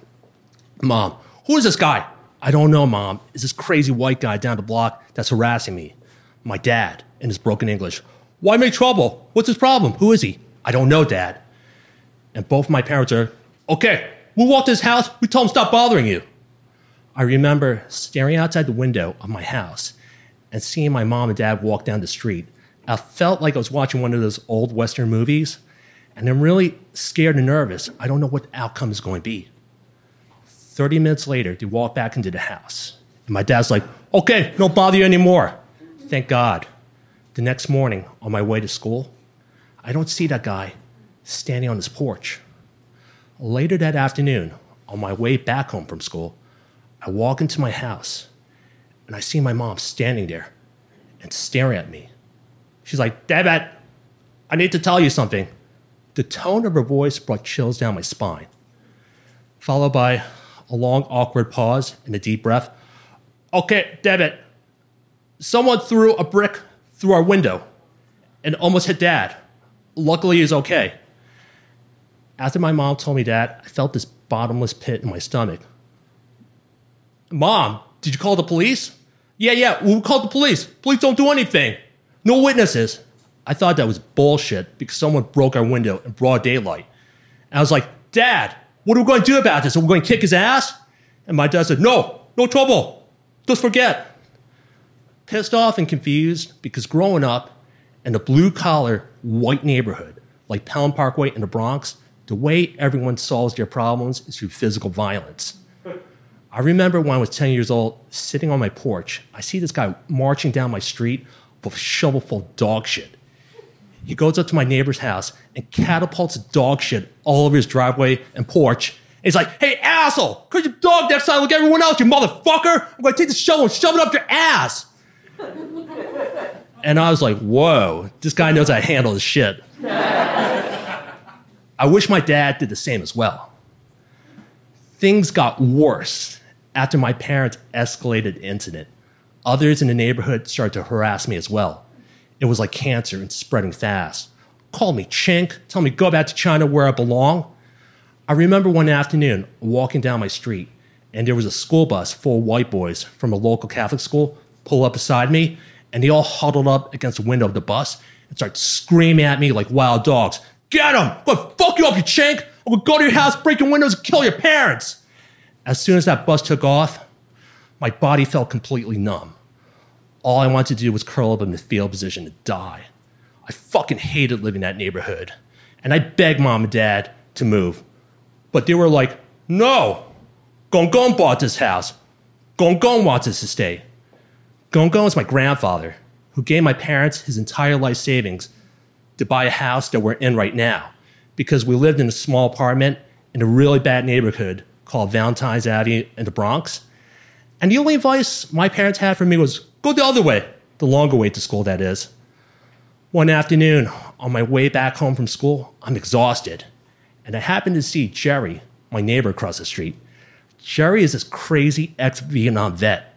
Mom, who is this guy? I don't know, Mom. Is this crazy white guy down the block that's harassing me? My dad, in his broken English. Why make trouble? What's his problem? Who is he? I don't know, Dad. And both my parents are, okay, we walk to his house, we tell him stop bothering you. I remember staring outside the window of my house and seeing my mom and dad walk down the street. I felt like I was watching one of those old Western movies, and I'm really scared and nervous. I don't know what the outcome is going to be. 30 minutes later, they walk back into the house. And my dad's like, okay, don't bother you anymore. Thank God. The next morning, on my way to school, I don't see that guy standing on his porch. Later that afternoon, on my way back home from school, I walk into my house and I see my mom standing there and staring at me. She's like, David, I need to tell you something. The tone of her voice brought chills down my spine, followed by a long, awkward pause and a deep breath. Okay, David, someone threw a brick through our window and almost hit dad. Luckily, he's okay. After my mom told me that, I felt this bottomless pit in my stomach. Mom, did you call the police? Yeah, yeah, we called the police. Police don't do anything. No witnesses. I thought that was bullshit because someone broke our window in broad daylight. And I was like, Dad, what are we going to do about this? Are we going to kick his ass? And my dad said, No, no trouble. Just forget. Pissed off and confused because growing up in a blue collar white neighborhood like Pelham Parkway in the Bronx, the way everyone solves their problems is through physical violence. I remember when I was 10 years old, sitting on my porch, I see this guy marching down my street with a shovel full of dog shit. He goes up to my neighbor's house and catapults dog shit all over his driveway and porch. And he's like, hey, asshole, put your dog that side like everyone else, you motherfucker. I'm going to take the shovel and shove it up your ass. and I was like, whoa, this guy knows how to handle his shit. I wish my dad did the same as well. Things got worse after my parents escalated the incident. Others in the neighborhood started to harass me as well. It was like cancer and spreading fast. Call me chink, tell me go back to China where I belong. I remember one afternoon walking down my street, and there was a school bus full of white boys from a local Catholic school pull up beside me, and they all huddled up against the window of the bus and started screaming at me like wild dogs. Get him! I'm gonna fuck you up, you chink! I'm gonna go to your house, break your windows, and kill your parents! As soon as that bus took off, my body felt completely numb. All I wanted to do was curl up in the fetal position to die. I fucking hated living in that neighborhood. And I begged mom and dad to move. But they were like, no, Gong Gong bought this house. Gong Gong wants us to stay. Gong Gong is my grandfather, who gave my parents his entire life savings to buy a house that we're in right now because we lived in a small apartment in a really bad neighborhood called Valentine's Avenue in the Bronx. And the only advice my parents had for me was go the other way, the longer way to school, that is. One afternoon, on my way back home from school, I'm exhausted. And I happen to see Jerry, my neighbor across the street. Jerry is this crazy ex Vietnam vet.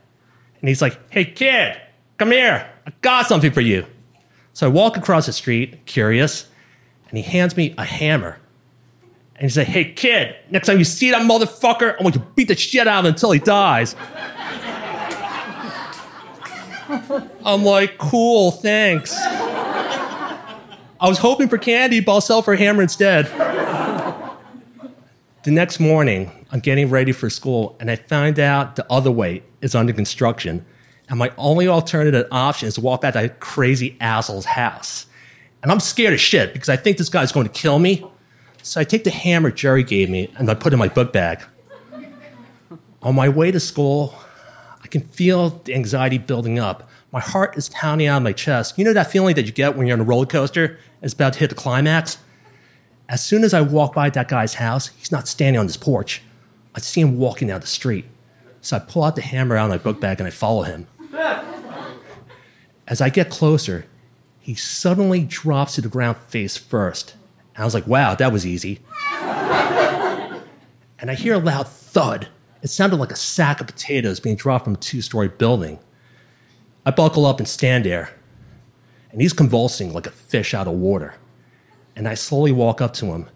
And he's like, hey, kid, come here. I got something for you. So I walk across the street, curious, and he hands me a hammer. And he's like, hey, kid, next time you see that motherfucker, I want you to beat the shit out of him until he dies. I'm like, cool, thanks. I was hoping for candy, but I'll sell for hammer instead. The next morning, I'm getting ready for school, and I find out the other way is under construction. And my only alternative option is to walk back to that crazy asshole's house. And I'm scared as shit because I think this guy's going to kill me. So I take the hammer Jerry gave me and I put it in my book bag. On my way to school, can feel the anxiety building up. My heart is pounding out of my chest. You know that feeling that you get when you're on a roller coaster it's about to hit the climax? As soon as I walk by that guy's house, he's not standing on his porch. I see him walking down the street. So I pull out the hammer out of my book bag and I follow him. As I get closer, he suddenly drops to the ground face first. And I was like, wow, that was easy. and I hear a loud thud. It sounded like a sack of potatoes being dropped from a two story building. I buckle up and stand there, and he's convulsing like a fish out of water. And I slowly walk up to him.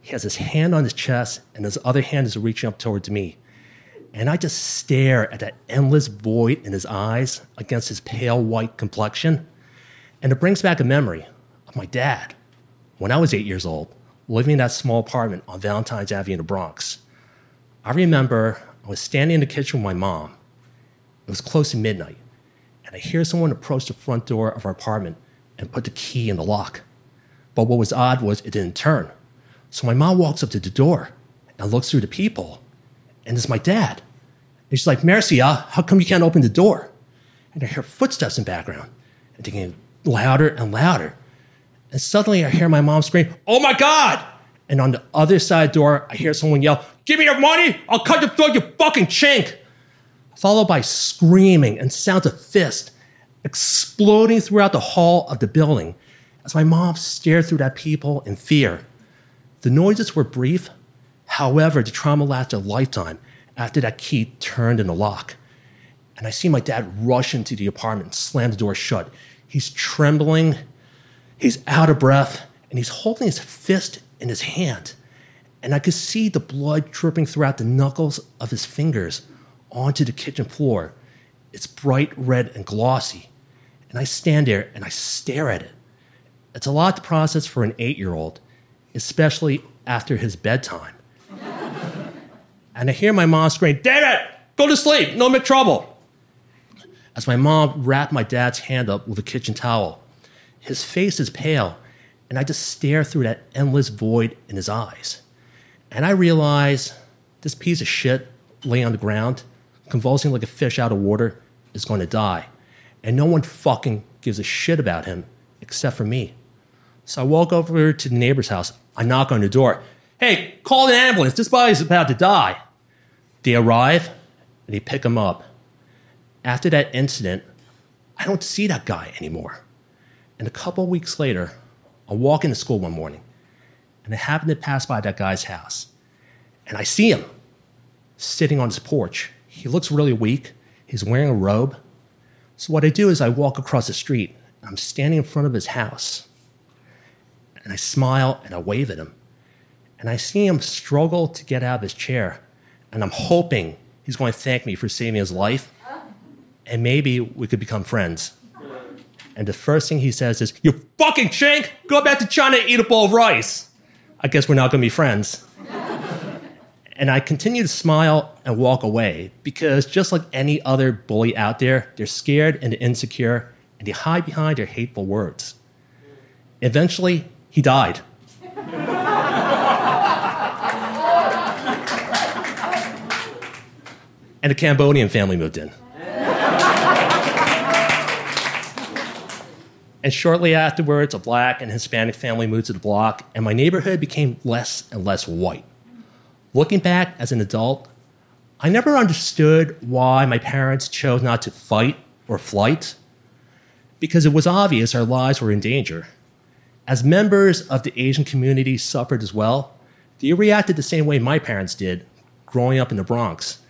He has his hand on his chest, and his other hand is reaching up towards me. And I just stare at that endless void in his eyes against his pale white complexion. And it brings back a memory of my dad when I was eight years old, living in that small apartment on Valentine's Avenue in the Bronx. I remember was standing in the kitchen with my mom. It was close to midnight, and I hear someone approach the front door of our apartment and put the key in the lock. But what was odd was it didn't turn. So my mom walks up to the door and looks through the people, and it's my dad. And she's like, Marcia, uh, how come you can't open the door? And I hear footsteps in the background, and they get louder and louder. And suddenly I hear my mom scream, Oh my God! And on the other side door, I hear someone yell, Give me your money! I'll cut your throat, you fucking chink! Followed by screaming and sounds of fists exploding throughout the hall of the building as my mom stared through that people in fear. The noises were brief, however, the trauma lasted a lifetime after that key turned in the lock. And I see my dad rush into the apartment slam the door shut. He's trembling, he's out of breath, and he's holding his fist in his hand. And I could see the blood dripping throughout the knuckles of his fingers onto the kitchen floor. It's bright red and glossy. And I stand there and I stare at it. It's a lot to process for an eight year old, especially after his bedtime. and I hear my mom scream, Damn it! go to sleep, no make trouble. As my mom wrapped my dad's hand up with a kitchen towel, his face is pale, and I just stare through that endless void in his eyes. And I realize this piece of shit laying on the ground, convulsing like a fish out of water, is going to die. And no one fucking gives a shit about him except for me. So I walk over to the neighbor's house. I knock on the door. Hey, call an ambulance. This body's about to die. They arrive and they pick him up. After that incident, I don't see that guy anymore. And a couple weeks later, I walk into school one morning and I happen to pass by that guy's house. And I see him sitting on his porch. He looks really weak. He's wearing a robe. So what I do is I walk across the street. I'm standing in front of his house. And I smile and I wave at him. And I see him struggle to get out of his chair. And I'm hoping he's going to thank me for saving his life. And maybe we could become friends. And the first thing he says is, You fucking chink! Go back to China and eat a bowl of rice. I guess we're not going to be friends. and I continue to smile and walk away because, just like any other bully out there, they're scared and insecure and they hide behind their hateful words. Eventually, he died. and a Cambodian family moved in. And shortly afterwards, a black and Hispanic family moved to the block, and my neighborhood became less and less white. Looking back as an adult, I never understood why my parents chose not to fight or flight, because it was obvious our lives were in danger. As members of the Asian community suffered as well, they reacted the same way my parents did growing up in the Bronx.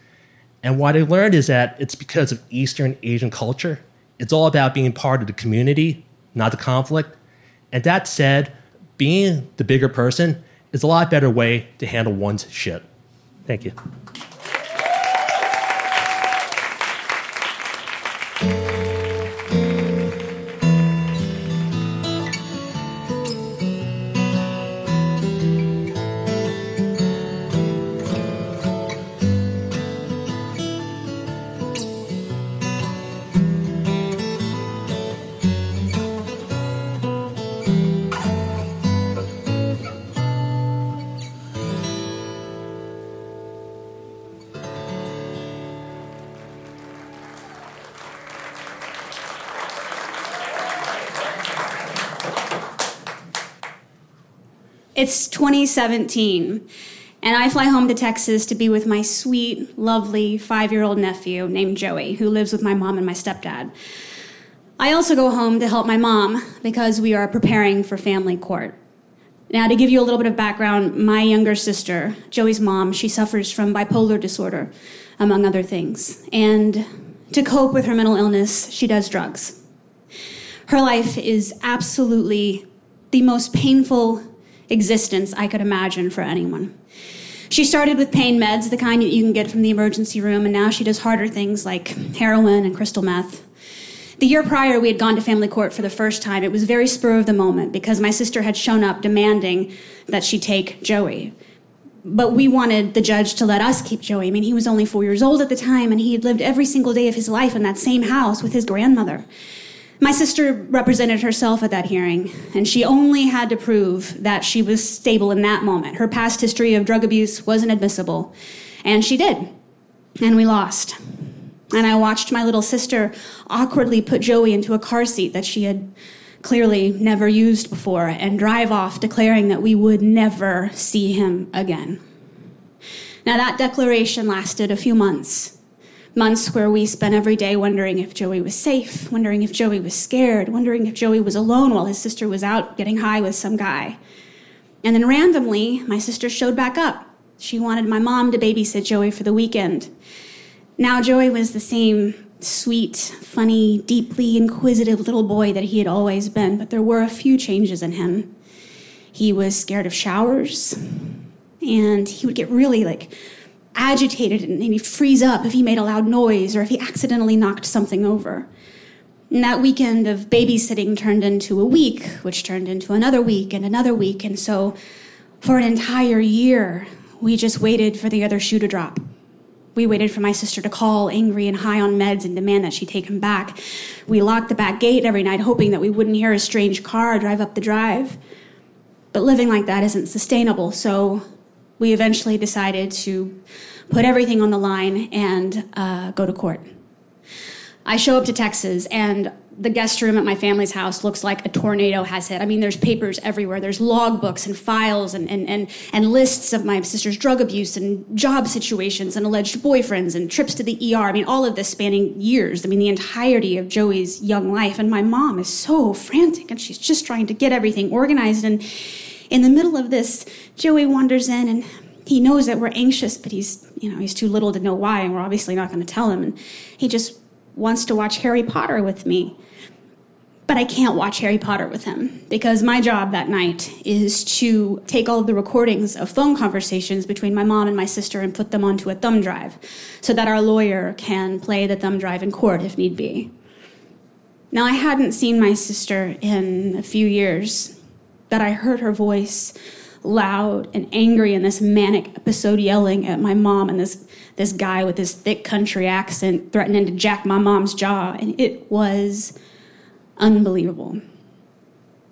And what I learned is that it's because of Eastern Asian culture. It's all about being part of the community, not the conflict. And that said, being the bigger person is a lot better way to handle one's shit. Thank you. It's 2017, and I fly home to Texas to be with my sweet, lovely five year old nephew named Joey, who lives with my mom and my stepdad. I also go home to help my mom because we are preparing for family court. Now, to give you a little bit of background, my younger sister, Joey's mom, she suffers from bipolar disorder, among other things. And to cope with her mental illness, she does drugs. Her life is absolutely the most painful existence I could imagine for anyone. She started with pain meds, the kind that you can get from the emergency room, and now she does harder things like heroin and crystal meth. The year prior, we had gone to family court for the first time. It was very spur of the moment because my sister had shown up demanding that she take Joey. But we wanted the judge to let us keep Joey. I mean, he was only four years old at the time, and he had lived every single day of his life in that same house with his grandmother. My sister represented herself at that hearing, and she only had to prove that she was stable in that moment. Her past history of drug abuse wasn't admissible, and she did. And we lost. And I watched my little sister awkwardly put Joey into a car seat that she had clearly never used before and drive off, declaring that we would never see him again. Now, that declaration lasted a few months. Months where we spent every day wondering if Joey was safe, wondering if Joey was scared, wondering if Joey was alone while his sister was out getting high with some guy. And then randomly, my sister showed back up. She wanted my mom to babysit Joey for the weekend. Now, Joey was the same sweet, funny, deeply inquisitive little boy that he had always been, but there were a few changes in him. He was scared of showers, and he would get really like agitated and he'd freeze up if he made a loud noise or if he accidentally knocked something over. And that weekend of babysitting turned into a week, which turned into another week and another week. And so for an entire year, we just waited for the other shoe to drop. We waited for my sister to call, angry and high on meds, and demand that she take him back. We locked the back gate every night, hoping that we wouldn't hear a strange car drive up the drive. But living like that isn't sustainable, so we eventually decided to put everything on the line and uh, go to court. I show up to Texas, and the guest room at my family's house looks like a tornado has hit. I mean, there's papers everywhere. There's logbooks and files and, and, and, and lists of my sister's drug abuse and job situations and alleged boyfriends and trips to the ER. I mean, all of this spanning years. I mean, the entirety of Joey's young life. And my mom is so frantic, and she's just trying to get everything organized. And in the middle of this, Joey wanders in and he knows that we're anxious, but he's, you know, he's too little to know why, and we're obviously not going to tell him. And he just wants to watch Harry Potter with me. But I can't watch Harry Potter with him because my job that night is to take all of the recordings of phone conversations between my mom and my sister and put them onto a thumb drive so that our lawyer can play the thumb drive in court if need be. Now, I hadn't seen my sister in a few years, but I heard her voice loud and angry in this manic episode yelling at my mom and this this guy with this thick country accent threatening to jack my mom's jaw. And it was unbelievable.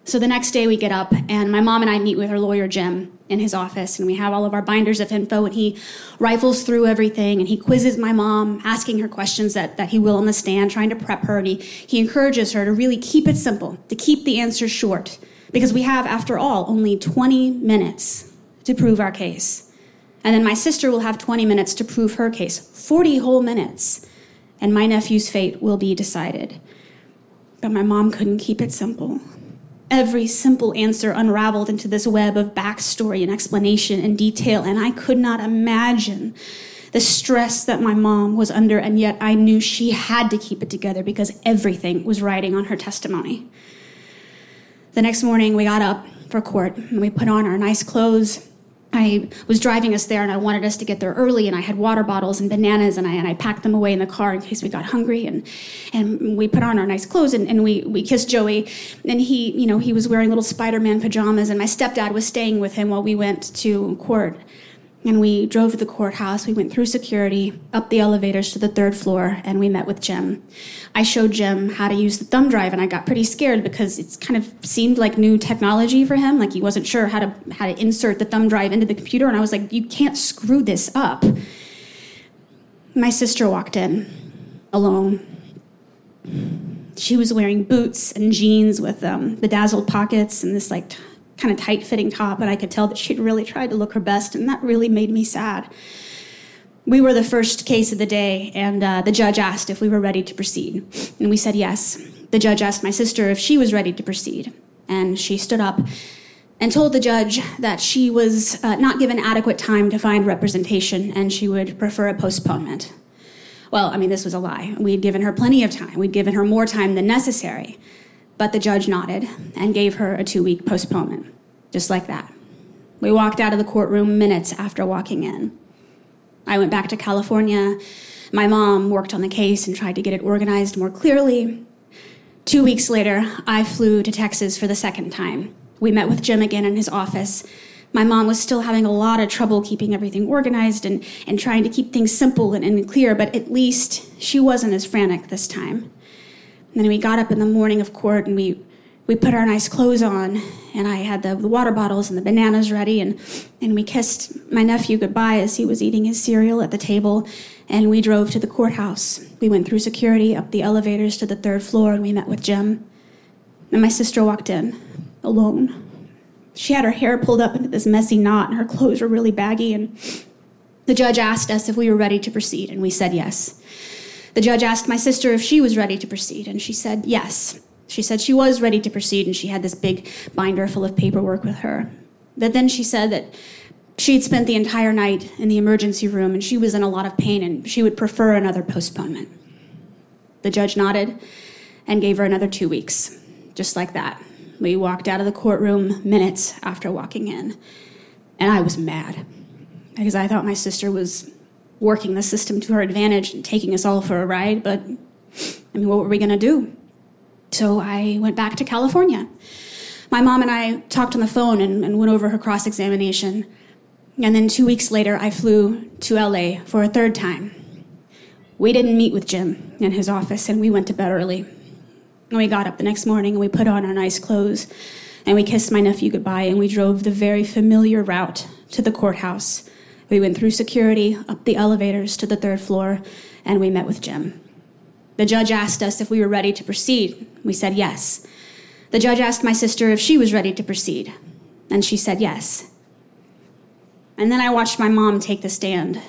So the next day we get up and my mom and I meet with her lawyer Jim in his office. And we have all of our binders of info and he rifles through everything and he quizzes my mom asking her questions that, that he will on the stand trying to prep her. And he, he encourages her to really keep it simple to keep the answers short because we have, after all, only 20 minutes to prove our case. And then my sister will have 20 minutes to prove her case 40 whole minutes, and my nephew's fate will be decided. But my mom couldn't keep it simple. Every simple answer unraveled into this web of backstory and explanation and detail, and I could not imagine the stress that my mom was under, and yet I knew she had to keep it together because everything was riding on her testimony. The next morning, we got up for court and we put on our nice clothes. I was driving us there and I wanted us to get there early and I had water bottles and bananas and I, and I packed them away in the car in case we got hungry and, and we put on our nice clothes and, and we, we kissed Joey and he, you know, he was wearing little Spider-Man pajamas and my stepdad was staying with him while we went to court. And we drove to the courthouse. We went through security, up the elevators to the third floor, and we met with Jim. I showed Jim how to use the thumb drive, and I got pretty scared because it's kind of seemed like new technology for him. Like he wasn't sure how to how to insert the thumb drive into the computer, and I was like, "You can't screw this up." My sister walked in alone. She was wearing boots and jeans with um, bedazzled pockets and this like kind of tight fitting top, and I could tell that she'd really tried to look her best, and that really made me sad. We were the first case of the day, and uh, the judge asked if we were ready to proceed, and we said yes. The judge asked my sister if she was ready to proceed, and she stood up and told the judge that she was uh, not given adequate time to find representation and she would prefer a postponement. Well, I mean, this was a lie. We'd given her plenty of time. We'd given her more time than necessary. But the judge nodded and gave her a two week postponement, just like that. We walked out of the courtroom minutes after walking in. I went back to California. My mom worked on the case and tried to get it organized more clearly. Two weeks later, I flew to Texas for the second time. We met with Jim again in his office. My mom was still having a lot of trouble keeping everything organized and, and trying to keep things simple and, and clear, but at least she wasn't as frantic this time. And then we got up in the morning of court and we, we put our nice clothes on and I had the, the water bottles and the bananas ready and, and we kissed my nephew goodbye as he was eating his cereal at the table and we drove to the courthouse. We went through security, up the elevators to the third floor and we met with Jim. And my sister walked in, alone. She had her hair pulled up into this messy knot and her clothes were really baggy and the judge asked us if we were ready to proceed and we said yes. The judge asked my sister if she was ready to proceed, and she said yes. She said she was ready to proceed, and she had this big binder full of paperwork with her. But then she said that she had spent the entire night in the emergency room and she was in a lot of pain and she would prefer another postponement. The judge nodded and gave her another two weeks, just like that. We walked out of the courtroom minutes after walking in, and I was mad because I thought my sister was working the system to her advantage and taking us all for a ride, but I mean, what were we going to do? So I went back to California. My mom and I talked on the phone and, and went over her cross examination. And then two weeks later, I flew to LA for a third time. We didn't meet with Jim in his office, and we went to bed early. And we got up the next morning and we put on our nice clothes and we kissed my nephew goodbye and we drove the very familiar route to the courthouse we went through security, up the elevators to the third floor, and we met with Jim. The judge asked us if we were ready to proceed. We said yes. The judge asked my sister if she was ready to proceed, and she said yes. And then I watched my mom take the stand.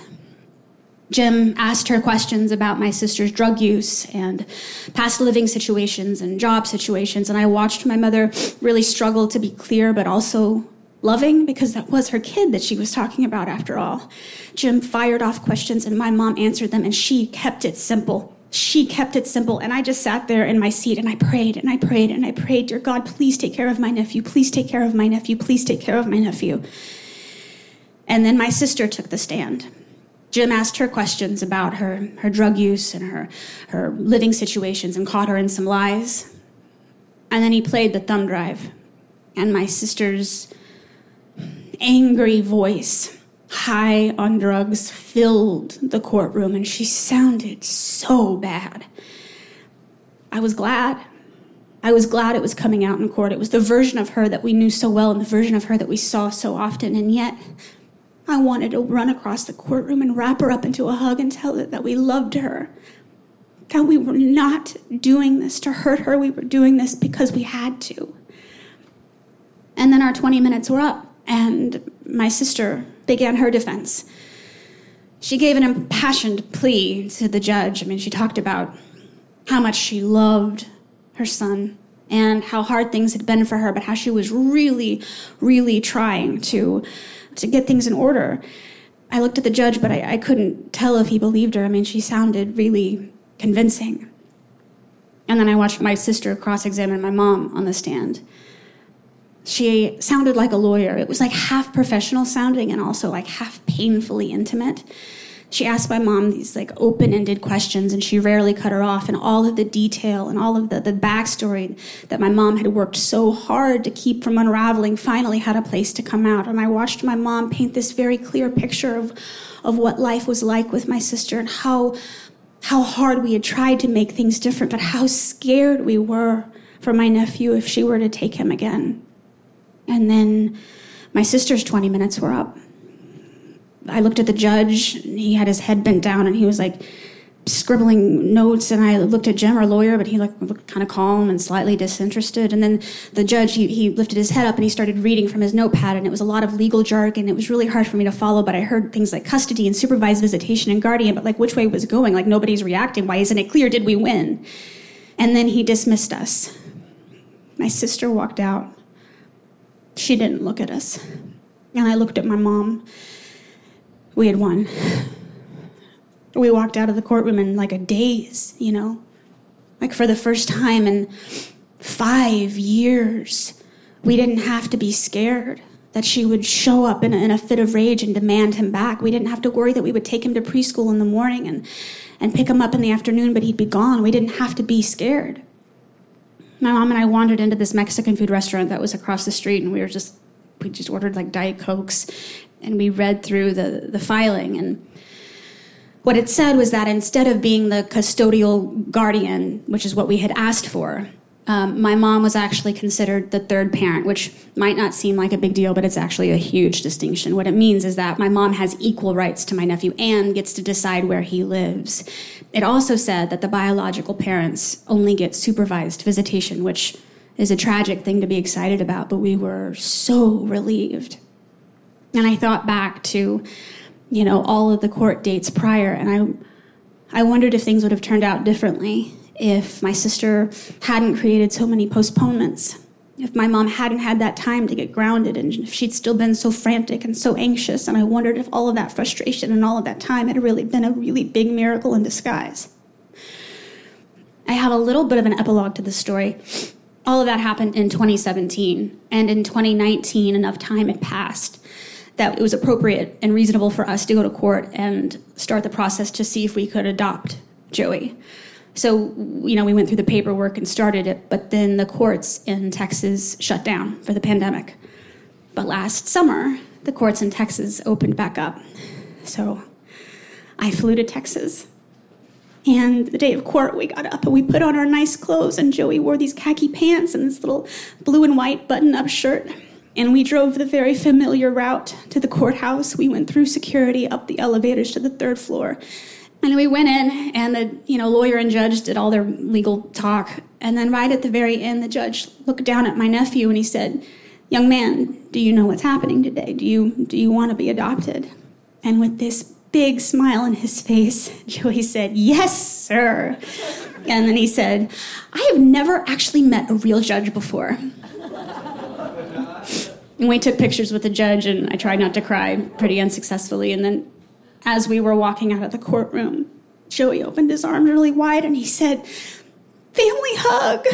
Jim asked her questions about my sister's drug use and past living situations and job situations, and I watched my mother really struggle to be clear but also loving because that was her kid that she was talking about after all. Jim fired off questions and my mom answered them and she kept it simple. She kept it simple and I just sat there in my seat and I prayed and I prayed and I prayed, Dear God, please take care of my nephew. Please take care of my nephew. Please take care of my nephew. And then my sister took the stand. Jim asked her questions about her, her drug use and her, her living situations and caught her in some lies. And then he played the thumb drive. And my sister's angry voice, high on drugs, filled the courtroom, and she sounded so bad. I was glad. I was glad it was coming out in court. It was the version of her that we knew so well and the version of her that we saw so often, and yet I wanted to run across the courtroom and wrap her up into a hug and tell her that we loved her. That we were not doing this to hurt her, we were doing this because we had to. And then our 20 minutes were up and my sister began her defense. She gave an impassioned plea to the judge. I mean, she talked about how much she loved her son and how hard things had been for her, but how she was really, really trying to, to get things in order. I looked at the judge, but I, I couldn't tell if he believed her. I mean, she sounded really convincing. And then I watched my sister cross examine my mom on the stand. She sounded like a lawyer. It was like half professional sounding and also like half painfully intimate. She asked my mom these like open-ended questions and she rarely cut her off and all of the detail and all of the, the backstory that my mom had worked so hard to keep from unraveling finally had a place to come out. And I watched my mom paint this very clear picture of, of what life was like with my sister and how how hard we had tried to make things different, but how scared we were for my nephew if she were to take him again. And then my sister's 20 minutes were up. I looked at the judge. He had his head bent down and he was like scribbling notes. And I looked at Jim, our lawyer, but he like looked kind of calm and slightly disinterested. And then the judge, he, he lifted his head up and he started reading from his notepad. And it was a lot of legal jargon. It was really hard for me to follow, but I heard things like custody and supervised visitation and guardian, but like which way was going? Like nobody's reacting. Why isn't it clear? Did we win? And then he dismissed us. My sister walked out. She didn't look at us. And I looked at my mom we had won. We walked out of the courtroom in like a daze, you know? Like for the first time in five years, we didn't have to be scared that she would show up in a, in a fit of rage and demand him back. We didn't have to worry that we would take him to preschool in the morning and, and pick him up in the afternoon, but he'd be gone. We didn't have to be scared. My mom and I wandered into this Mexican food restaurant that was across the street, and we were just we just ordered like diet cokes and we read through the, the filing and what it said was that instead of being the custodial guardian which is what we had asked for um, my mom was actually considered the third parent which might not seem like a big deal but it's actually a huge distinction. What it means is that my mom has equal rights to my nephew and gets to decide where he lives it also said that the biological parents only get supervised visitation which is a tragic thing to be excited about, but we were so relieved. And I thought back to, you know, all of the court dates prior, and I, I wondered if things would have turned out differently if my sister hadn't created so many postponements, if my mom hadn't had that time to get grounded, and if she'd still been so frantic and so anxious. And I wondered if all of that frustration and all of that time had really been a really big miracle in disguise. I have a little bit of an epilogue to the story all of that happened in 2017. And in 2019, enough time had passed that it was appropriate and reasonable for us to go to court and start the process to see if we could adopt Joey. So, you know, we went through the paperwork and started it, but then the courts in Texas shut down for the pandemic. But last summer, the courts in Texas opened back up. So I flew to Texas and the day of court, we got up and we put on our nice clothes, and Joey wore these khaki pants and this little blue and white button up shirt. And we drove the very familiar route to the courthouse. We went through security up the elevators to the third floor. And we went in, and the you know lawyer and judge did all their legal talk. And then right at the very end, the judge looked down at my nephew and he said, "Young man, do you know what's happening today? Do you do you want to be adopted?" And with this big smile on his face, Joey said, Yes, sir. And then he said, I have never actually met a real judge before. And we took pictures with the judge, and I tried not to cry pretty unsuccessfully. And then, as we were walking out of the courtroom, Joey opened his arms really wide and he said, Family hug.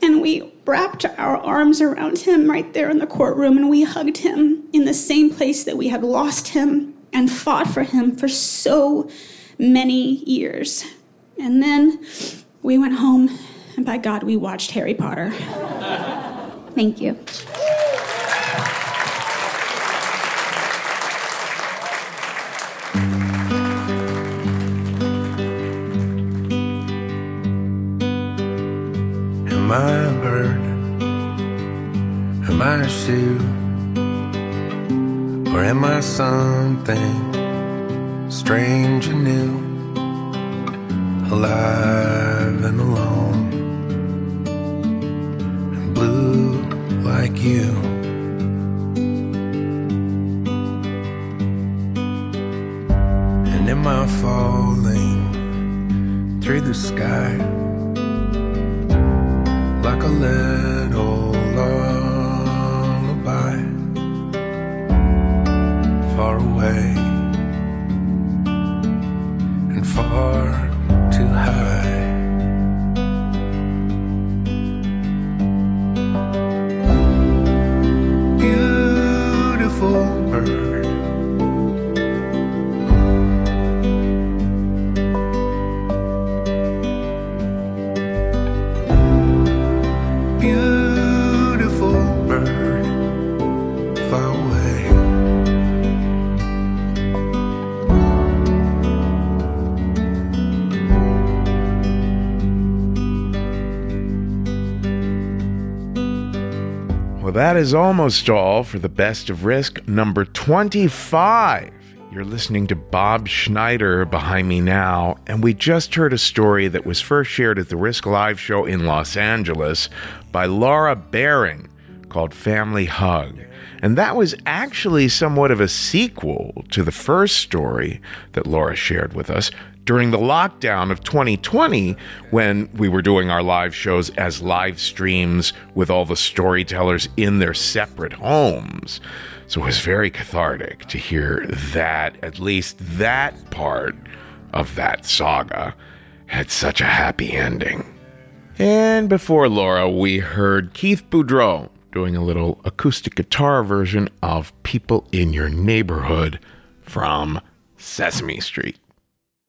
And we wrapped our arms around him right there in the courtroom, and we hugged him in the same place that we had lost him and fought for him for so many years. And then we went home, and by God, we watched Harry Potter. Thank you. Am I a bird? Am I a shoe? Or am I something strange and new? Alive and alone and blue like you. And am I falling through the sky like a little lullaby? far away and far too high. That is almost all for the best of risk number 25. You're listening to Bob Schneider behind me now, and we just heard a story that was first shared at the Risk Live show in Los Angeles by Laura Baring called Family Hug. And that was actually somewhat of a sequel to the first story that Laura shared with us during the lockdown of 2020 when we were doing our live shows as live streams with all the storytellers in their separate homes. So it was very cathartic to hear that, at least that part of that saga had such a happy ending. And before Laura, we heard Keith Boudreau doing a little acoustic guitar version of People in Your Neighborhood from Sesame Street.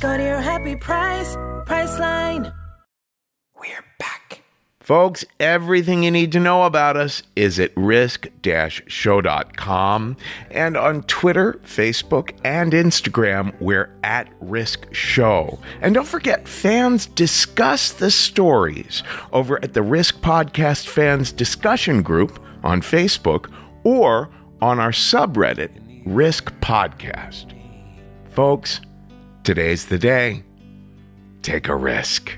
Go to your happy price, Priceline. We're back. Folks, everything you need to know about us is at risk-show.com and on Twitter, Facebook, and Instagram, we're at Risk Show. And don't forget, fans discuss the stories over at the Risk Podcast Fans Discussion Group on Facebook or on our subreddit, Risk Podcast. Folks, today's the day. Take a risk.